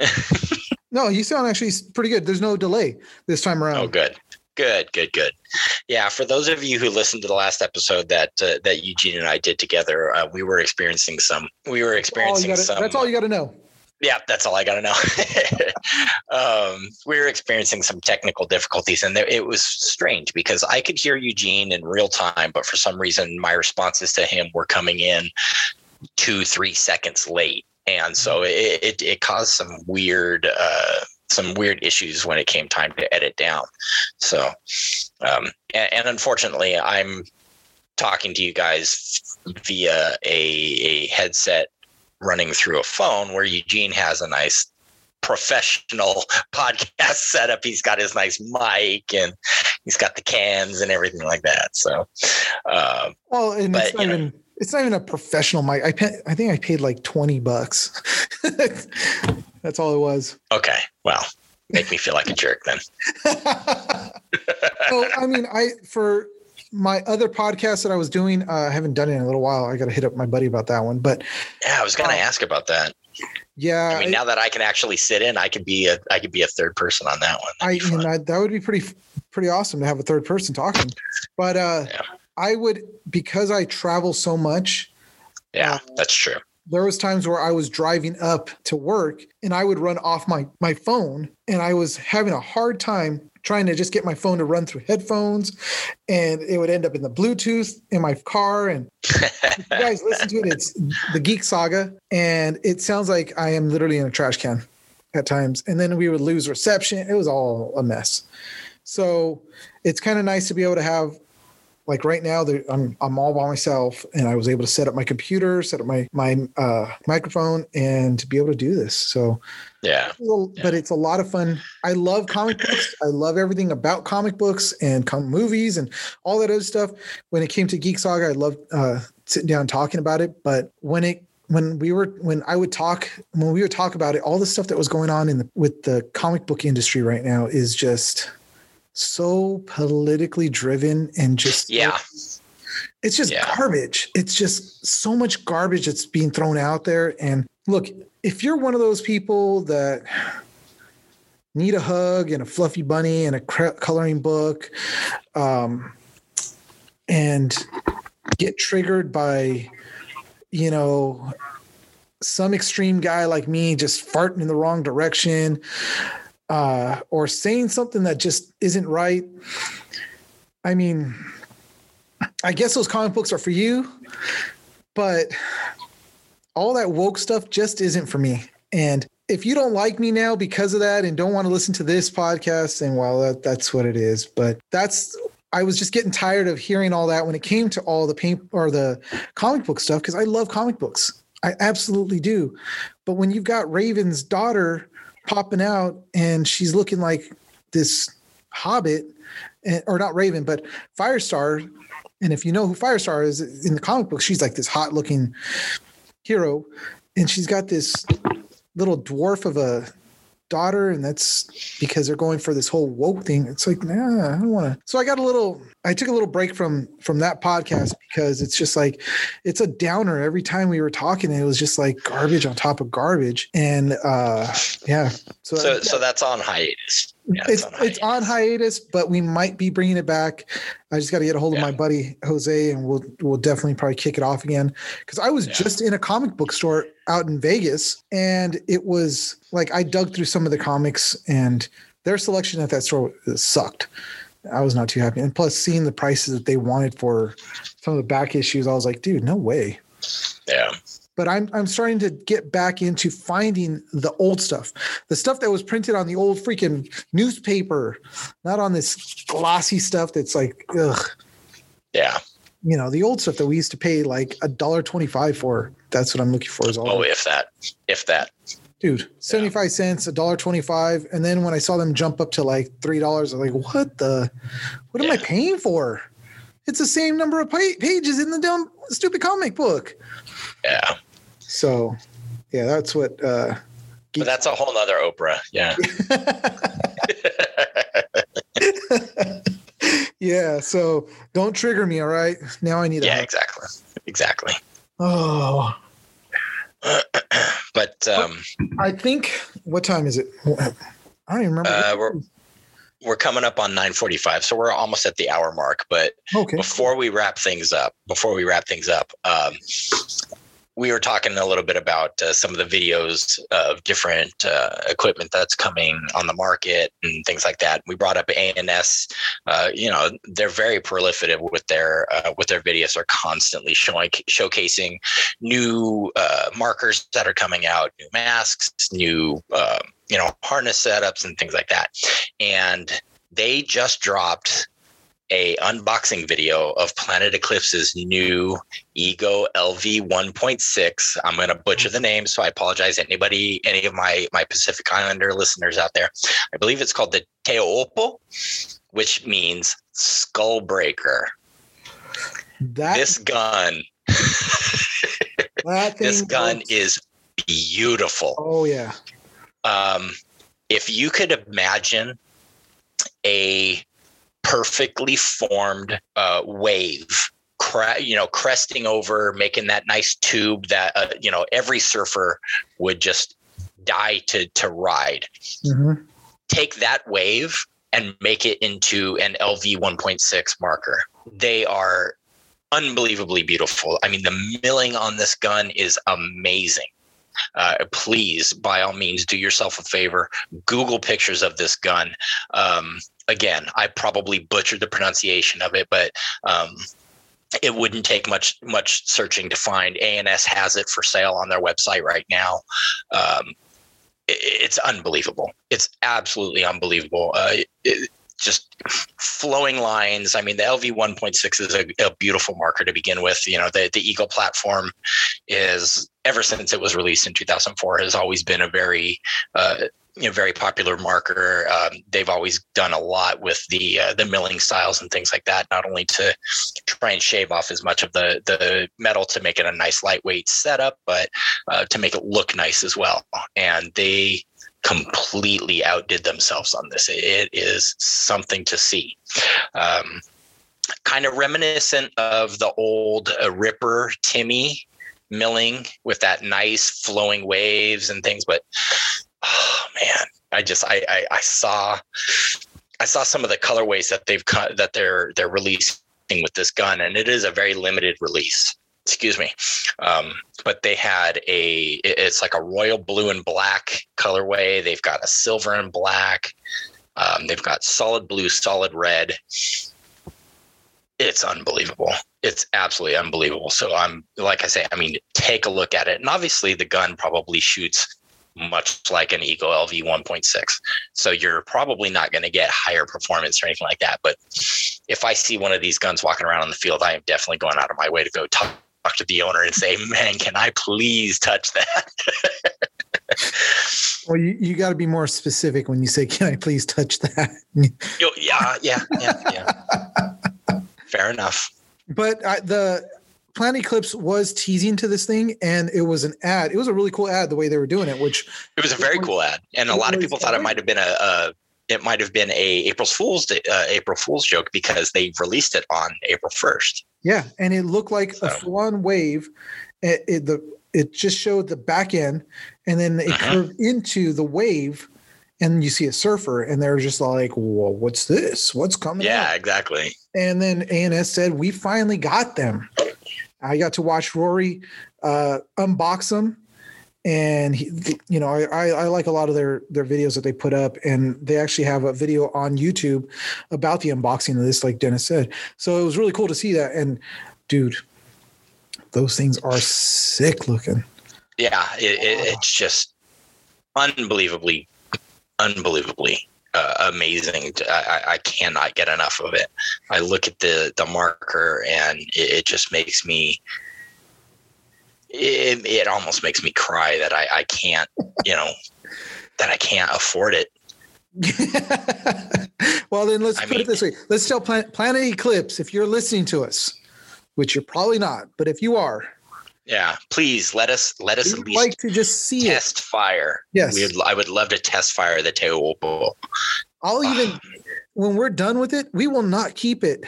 no you sound actually pretty good. There's no delay this time around. Oh, good, good, good, good. Yeah, for those of you who listened to the last episode that uh, that Eugene and I did together, uh, we were experiencing some. We were experiencing gotta- some. that's all you got to know yeah, that's all I got to know. um, we were experiencing some technical difficulties, and there, it was strange because I could hear Eugene in real time, but for some reason, my responses to him were coming in two, three seconds late, and so it it, it caused some weird. Uh, some weird issues when it came time to edit down. So, um, and, and unfortunately, I'm talking to you guys via a, a headset running through a phone where Eugene has a nice professional podcast setup. He's got his nice mic and he's got the cans and everything like that. So, um, Well, and it's not you know. even it's not even a professional mic. I pay, I think I paid like twenty bucks. That's all it was. okay, well, make me feel like a jerk then. so I mean, I for my other podcast that I was doing, uh, I haven't done it in a little while. I got to hit up my buddy about that one. But Yeah, I was going to Oh. ask about that. yeah, I mean, now that I can actually sit in, I could be a I could be a third person on that one. I, That'd be you know, that would be pretty pretty awesome to have a third person talking. But uh, Yeah. I would because I travel so much. yeah, uh, that's true. There was times where I was driving up to work and I would run off my my phone and I was having a hard time trying to just get my phone to run through headphones and it would end up in the Bluetooth in my car. And if you guys listen to it. It's the Geek Saga and it sounds like I am literally in a trash can at times. And then we would lose reception. It was all a mess. So it's kind of nice to be able to have like right now I'm I'm all by myself and I was able to set up my computer, set up my my uh, microphone and to be able to do this. So yeah, well, but it's a lot of fun. I love comic books. I love everything about comic books and com- movies and all that other stuff. When it came to Geek Saga, I loved uh, sitting down talking about it. But when it when we were when I would talk when we would talk about it, all the stuff that was going on in the with the comic book industry right now is just so politically driven and just yeah, it's just Yeah. garbage. It's just so much garbage that's being thrown out there. And look, if you're one of those people that need a hug and a fluffy bunny and a coloring book, um, and get triggered by, you know, some extreme guy like me just farting in the wrong direction, uh, or saying something that just isn't right. I mean, I guess those comic books are for you, but all that woke stuff just isn't for me. And if you don't like me now because of that and don't want to listen to this podcast, then well, that, that's what it is. But that's I was just getting tired of hearing all that when it came to all the paint or the comic book stuff because I love comic books. I absolutely do. But when you've got Raven's daughter popping out and she's looking like this hobbit, eh, or not Raven, but Firestar. And if you know who Firestar is eh, in the comic book, she's like this hot looking hero. And she's got this little dwarf of a daughter and that's because they're going for this whole woke thing it's like nah i don't want to so i got a little i took a little break from from that podcast because it's just like it's a downer every time we were talking it was just like garbage on top of garbage and uh yeah so so, yeah. so that's on hiatus yeah, it's, it's, on it's on hiatus, but we might be bringing it back. I just got to get a hold of my buddy Jose, and we'll we'll definitely probably kick it off again. Because I was yeah. just in a comic book store out in Vegas, and it was like I dug through some of the comics, and their selection at that store sucked. I was not too happy, and plus seeing the prices that they wanted for some of the back issues, I was like, dude, no way. Yeah but I'm I'm starting to get back into finding the old stuff, the stuff that was printed on the old freaking newspaper, not on this glossy stuff that's like ugh. Yeah. You know the old stuff that we used to pay like a dollar twenty five for. That's what I'm looking for. Is all. Oh, if that, if that. Dude, seventy five yeah. cents, a dollar twenty five, and then when I saw them jump up to like three dollars, I'm like, what the? What yeah. am I paying for? It's the same number of pages in the dumb stupid comic book. Yeah. So, yeah, that's what. uh But that's a whole nother Oprah. Yeah. yeah. So don't trigger me. All right. Now I need. Yeah. Exactly. Exactly. Oh. But um I think what time is it? I don't even remember. Uh, we're we're coming up on 9:45, so we're almost at the hour mark. But okay. before we wrap things up, before we wrap things up, um, we were talking a little bit about uh, some of the videos of different uh, equipment that's coming on the market and things like that. We brought up ANS. Uh, you know, they're very prolific with their uh, with their videos. They're constantly showing showcasing new uh, markers that are coming out, new masks, new um, you know harness setups and things like that. And they just dropped a unboxing video of Planet Eclipse's new Ego LV 1.6. I'm going to butcher the name, so I apologize. To anybody, any of my my Pacific Islander listeners out there, I believe it's called the Teopo, which means skull breaker. That, this gun, this gun works. is beautiful. Oh yeah. Um, if you could imagine a perfectly formed uh, wave you know cresting over making that nice tube that uh, you know every surfer would just die to to ride. Mm-hmm. take that wave and make it into an lv 1.6 marker. They are unbelievably beautiful. I mean the milling on this gun is amazing uh, please, by all means, do yourself a favor. Google pictures of this gun. Um, again, I probably butchered the pronunciation of it, but um, it wouldn't take much much searching to find. ANS has it for sale on their website right now. Um, it, it's unbelievable. It's absolutely unbelievable. Uh, it, just flowing lines. I mean, the LV 1.6 is a, a, beautiful marker to begin with. You know, the, the Ego platform is ever since it was released in 2004 has always been a very uh, you know, very popular marker. Um, they've always done a lot with the uh, the milling styles and things like that, not only to try and shave off as much of the the metal to make it a nice lightweight setup, but uh, to make it look nice as well. And they completely outdid themselves on this. It is something to see. Um, kind of reminiscent of the old uh, Ripper Timmy milling with that nice flowing waves and things, but oh man, I just I, I I, saw I saw some of the colorways that they've cut that they're they're releasing with this gun, and it is a very limited release. Excuse me. Um, but they had a it's like a royal blue and black colorway. They've got a silver and black. Um, they've got solid blue, solid red. It's unbelievable. It's absolutely unbelievable. So I'm like I say, I mean, take a look at it. And obviously the gun probably shoots much like an Ego LV 1.6. So you're probably not going to get higher performance or anything like that. But if I see one of these guns walking around on the field, I am definitely going out of my way to go talk, talk to the owner and say, man, can I please touch that? well, you, you got to be more specific when you say, can I please touch that? yeah, yeah, yeah, yeah. Fair enough. But I, the Planet Eclipse was teasing to this thing, and it was an ad. It was a really cool ad the way they were doing it. Which it was a very cool ad, and a lot of people thought it might have been a, a it might have been a April Fool's uh, April Fool's joke because they released it on April first. Yeah, and it looked like so. a full-on wave. It, it, the it just showed the back end, and then it uh-huh. curved into the wave, and you see a surfer, and they're just like, "Whoa, what's this? What's coming?" Yeah, exactly. And then ANS said, "We finally got them." I got to watch Rory uh, unbox them, and he, you know, I, I like a lot of their their videos that they put up, and they actually have a video on YouTube about the unboxing of this, like Dennis said. So it was really cool to see that. And dude, those things are sick looking. Yeah, it, it, it's just unbelievably, unbelievably uh, amazing. I, I, cannot get enough of it. I look at the the marker and it, it just makes me. It, it almost makes me cry that I, I can't, you know, that I can't afford it. well, then let's I put mean, it this way. Let's tell Planet, Planet Eclipse if you're listening to us, which you're probably not, but if you are, yeah, please let us let us at least like to just see test it. fire. Yes, We'd, I would love to test fire the Teopo. I'll even ah. when we're done with it, we will not keep it.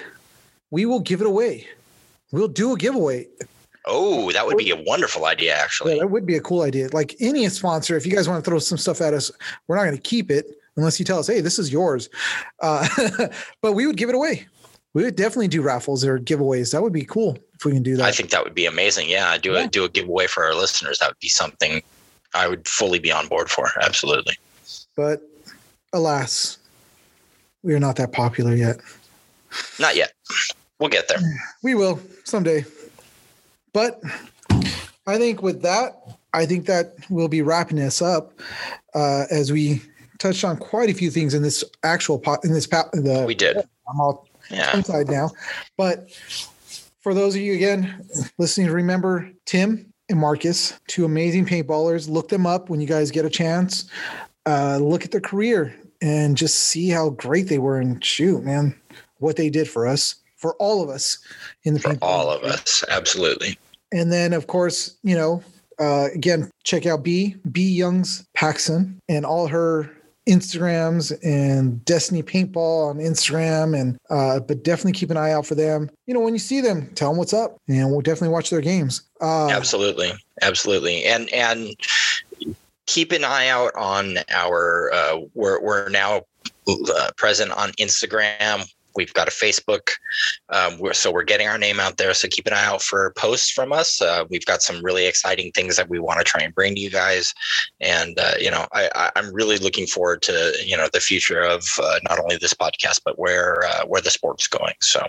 We will give it away. We'll do a giveaway. Oh, that would be a wonderful idea, actually. Yeah, that would be a cool idea. Like any sponsor, if you guys want to throw some stuff at us, we're not going to keep it unless you tell us, "Hey, this is yours." Uh, but we would give it away. We would definitely do raffles or giveaways. That would be cool if we can do that. I think that would be amazing. Yeah, do yeah. a do a giveaway for our listeners. That would be something I would fully be on board for. Absolutely. But alas, we are not that popular yet. Not yet. We'll get there. We will someday. But I think with that, I think that we'll be wrapping this up uh, as we touched on quite a few things in this actual pot in this pa- the we did. I'm all yeah. inside now, but for those of you again listening, remember Tim and Markus, two amazing paintballers. Look them up when you guys get a chance. Uh, look at their career and just see how great they were. And shoot, man, what they did for us, for all of us in the for all of us, absolutely. And then, of course, you know, uh, again, check out B B Youngs Paxson and all her Instagrams and Destiny Paintball on Instagram, and uh, but definitely keep an eye out for them. You know, when you see them, tell them what's up, and we'll definitely watch their games. Uh, absolutely, absolutely, and and keep an eye out on our. Uh, we're we're now uh, present on Instagram. We've got a Facebook, um, we're, so we're getting our name out there. So keep an eye out for posts from us. Uh, we've got some really exciting things that we want to try and bring to you guys, and uh, you know, I, am really looking forward to you know the future of uh, not only this podcast but where uh, where the sport's going. So.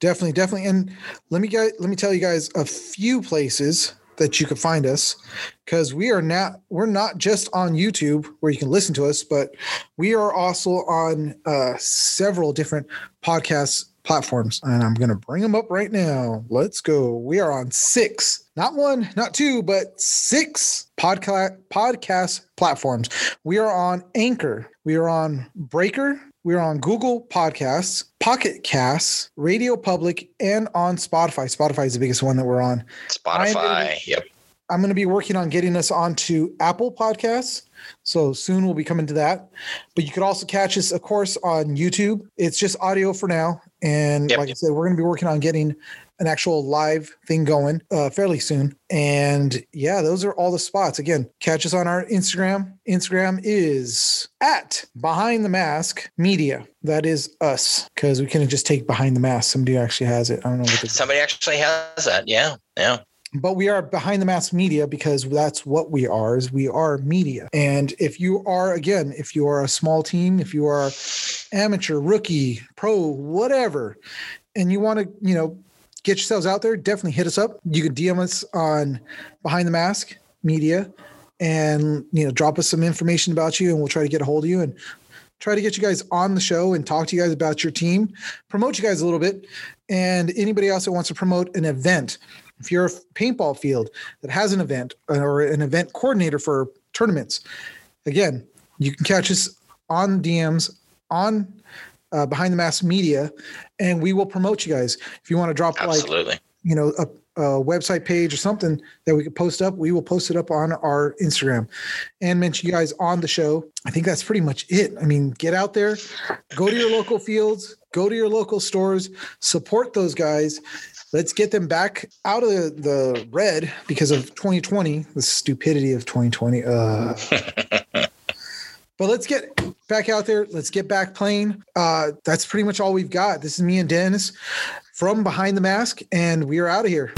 Definitely, definitely, and let me get let me tell you guys a few places that you can find us because we are not we're not just on YouTube where you can listen to us, but we are also on uh, several different podcast platforms, and I'm going to bring them up right now. Let's go. We are on six, not one, not two, but six podcast podcast platforms. We are on Anchor. We are on Breaker. We're on Google Podcasts, Pocket Casts, Radio Public, and on Spotify. Spotify is the biggest one that we're on. Spotify, be, yep. I'm going to be working on getting us onto Apple Podcasts. So soon we'll be coming to that. But you could also catch us, of course, on YouTube. It's just audio for now. And yep. like I said, we're going to be working on getting an actual live thing going uh, fairly soon. And yeah, those are all the spots. Again, catch us on our Instagram. Instagram is at Behind the Mask Media. That is us because we couldn't just take Behind the Mask. Somebody actually has it. I don't know what. Somebody actually has that. Yeah, yeah. but we are behind the mask media because that's what we are is we are media and if you are again if you are a small team if you are amateur rookie pro whatever and you want to you know get yourselves out there definitely hit us up. You can dm us on behind the mask media and you know drop us some information about you and we'll try to get a hold of you and try to get you guys on the show and talk to you guys about your team promote you guys a little bit. And anybody else that wants to promote an event if you're a paintball field that has an event or an event coordinator for tournaments, again, you can catch us on DMs on uh, Behind the Mask Media, and we will promote you guys. If you want to drop like you know a, a website page or something that we could post up, we will post it up on our Instagram and mention you guys on the show. I think that's pretty much it. I mean, get out there, go to your local fields, go to your local stores, support those guys. Let's get them back out of the, the red because of 2020, the stupidity of 2020. Uh, but let's get back out there. Let's get back playing. Uh, that's pretty much all we've got. This is me and Dennis from Behind the Mask, and we are out of here.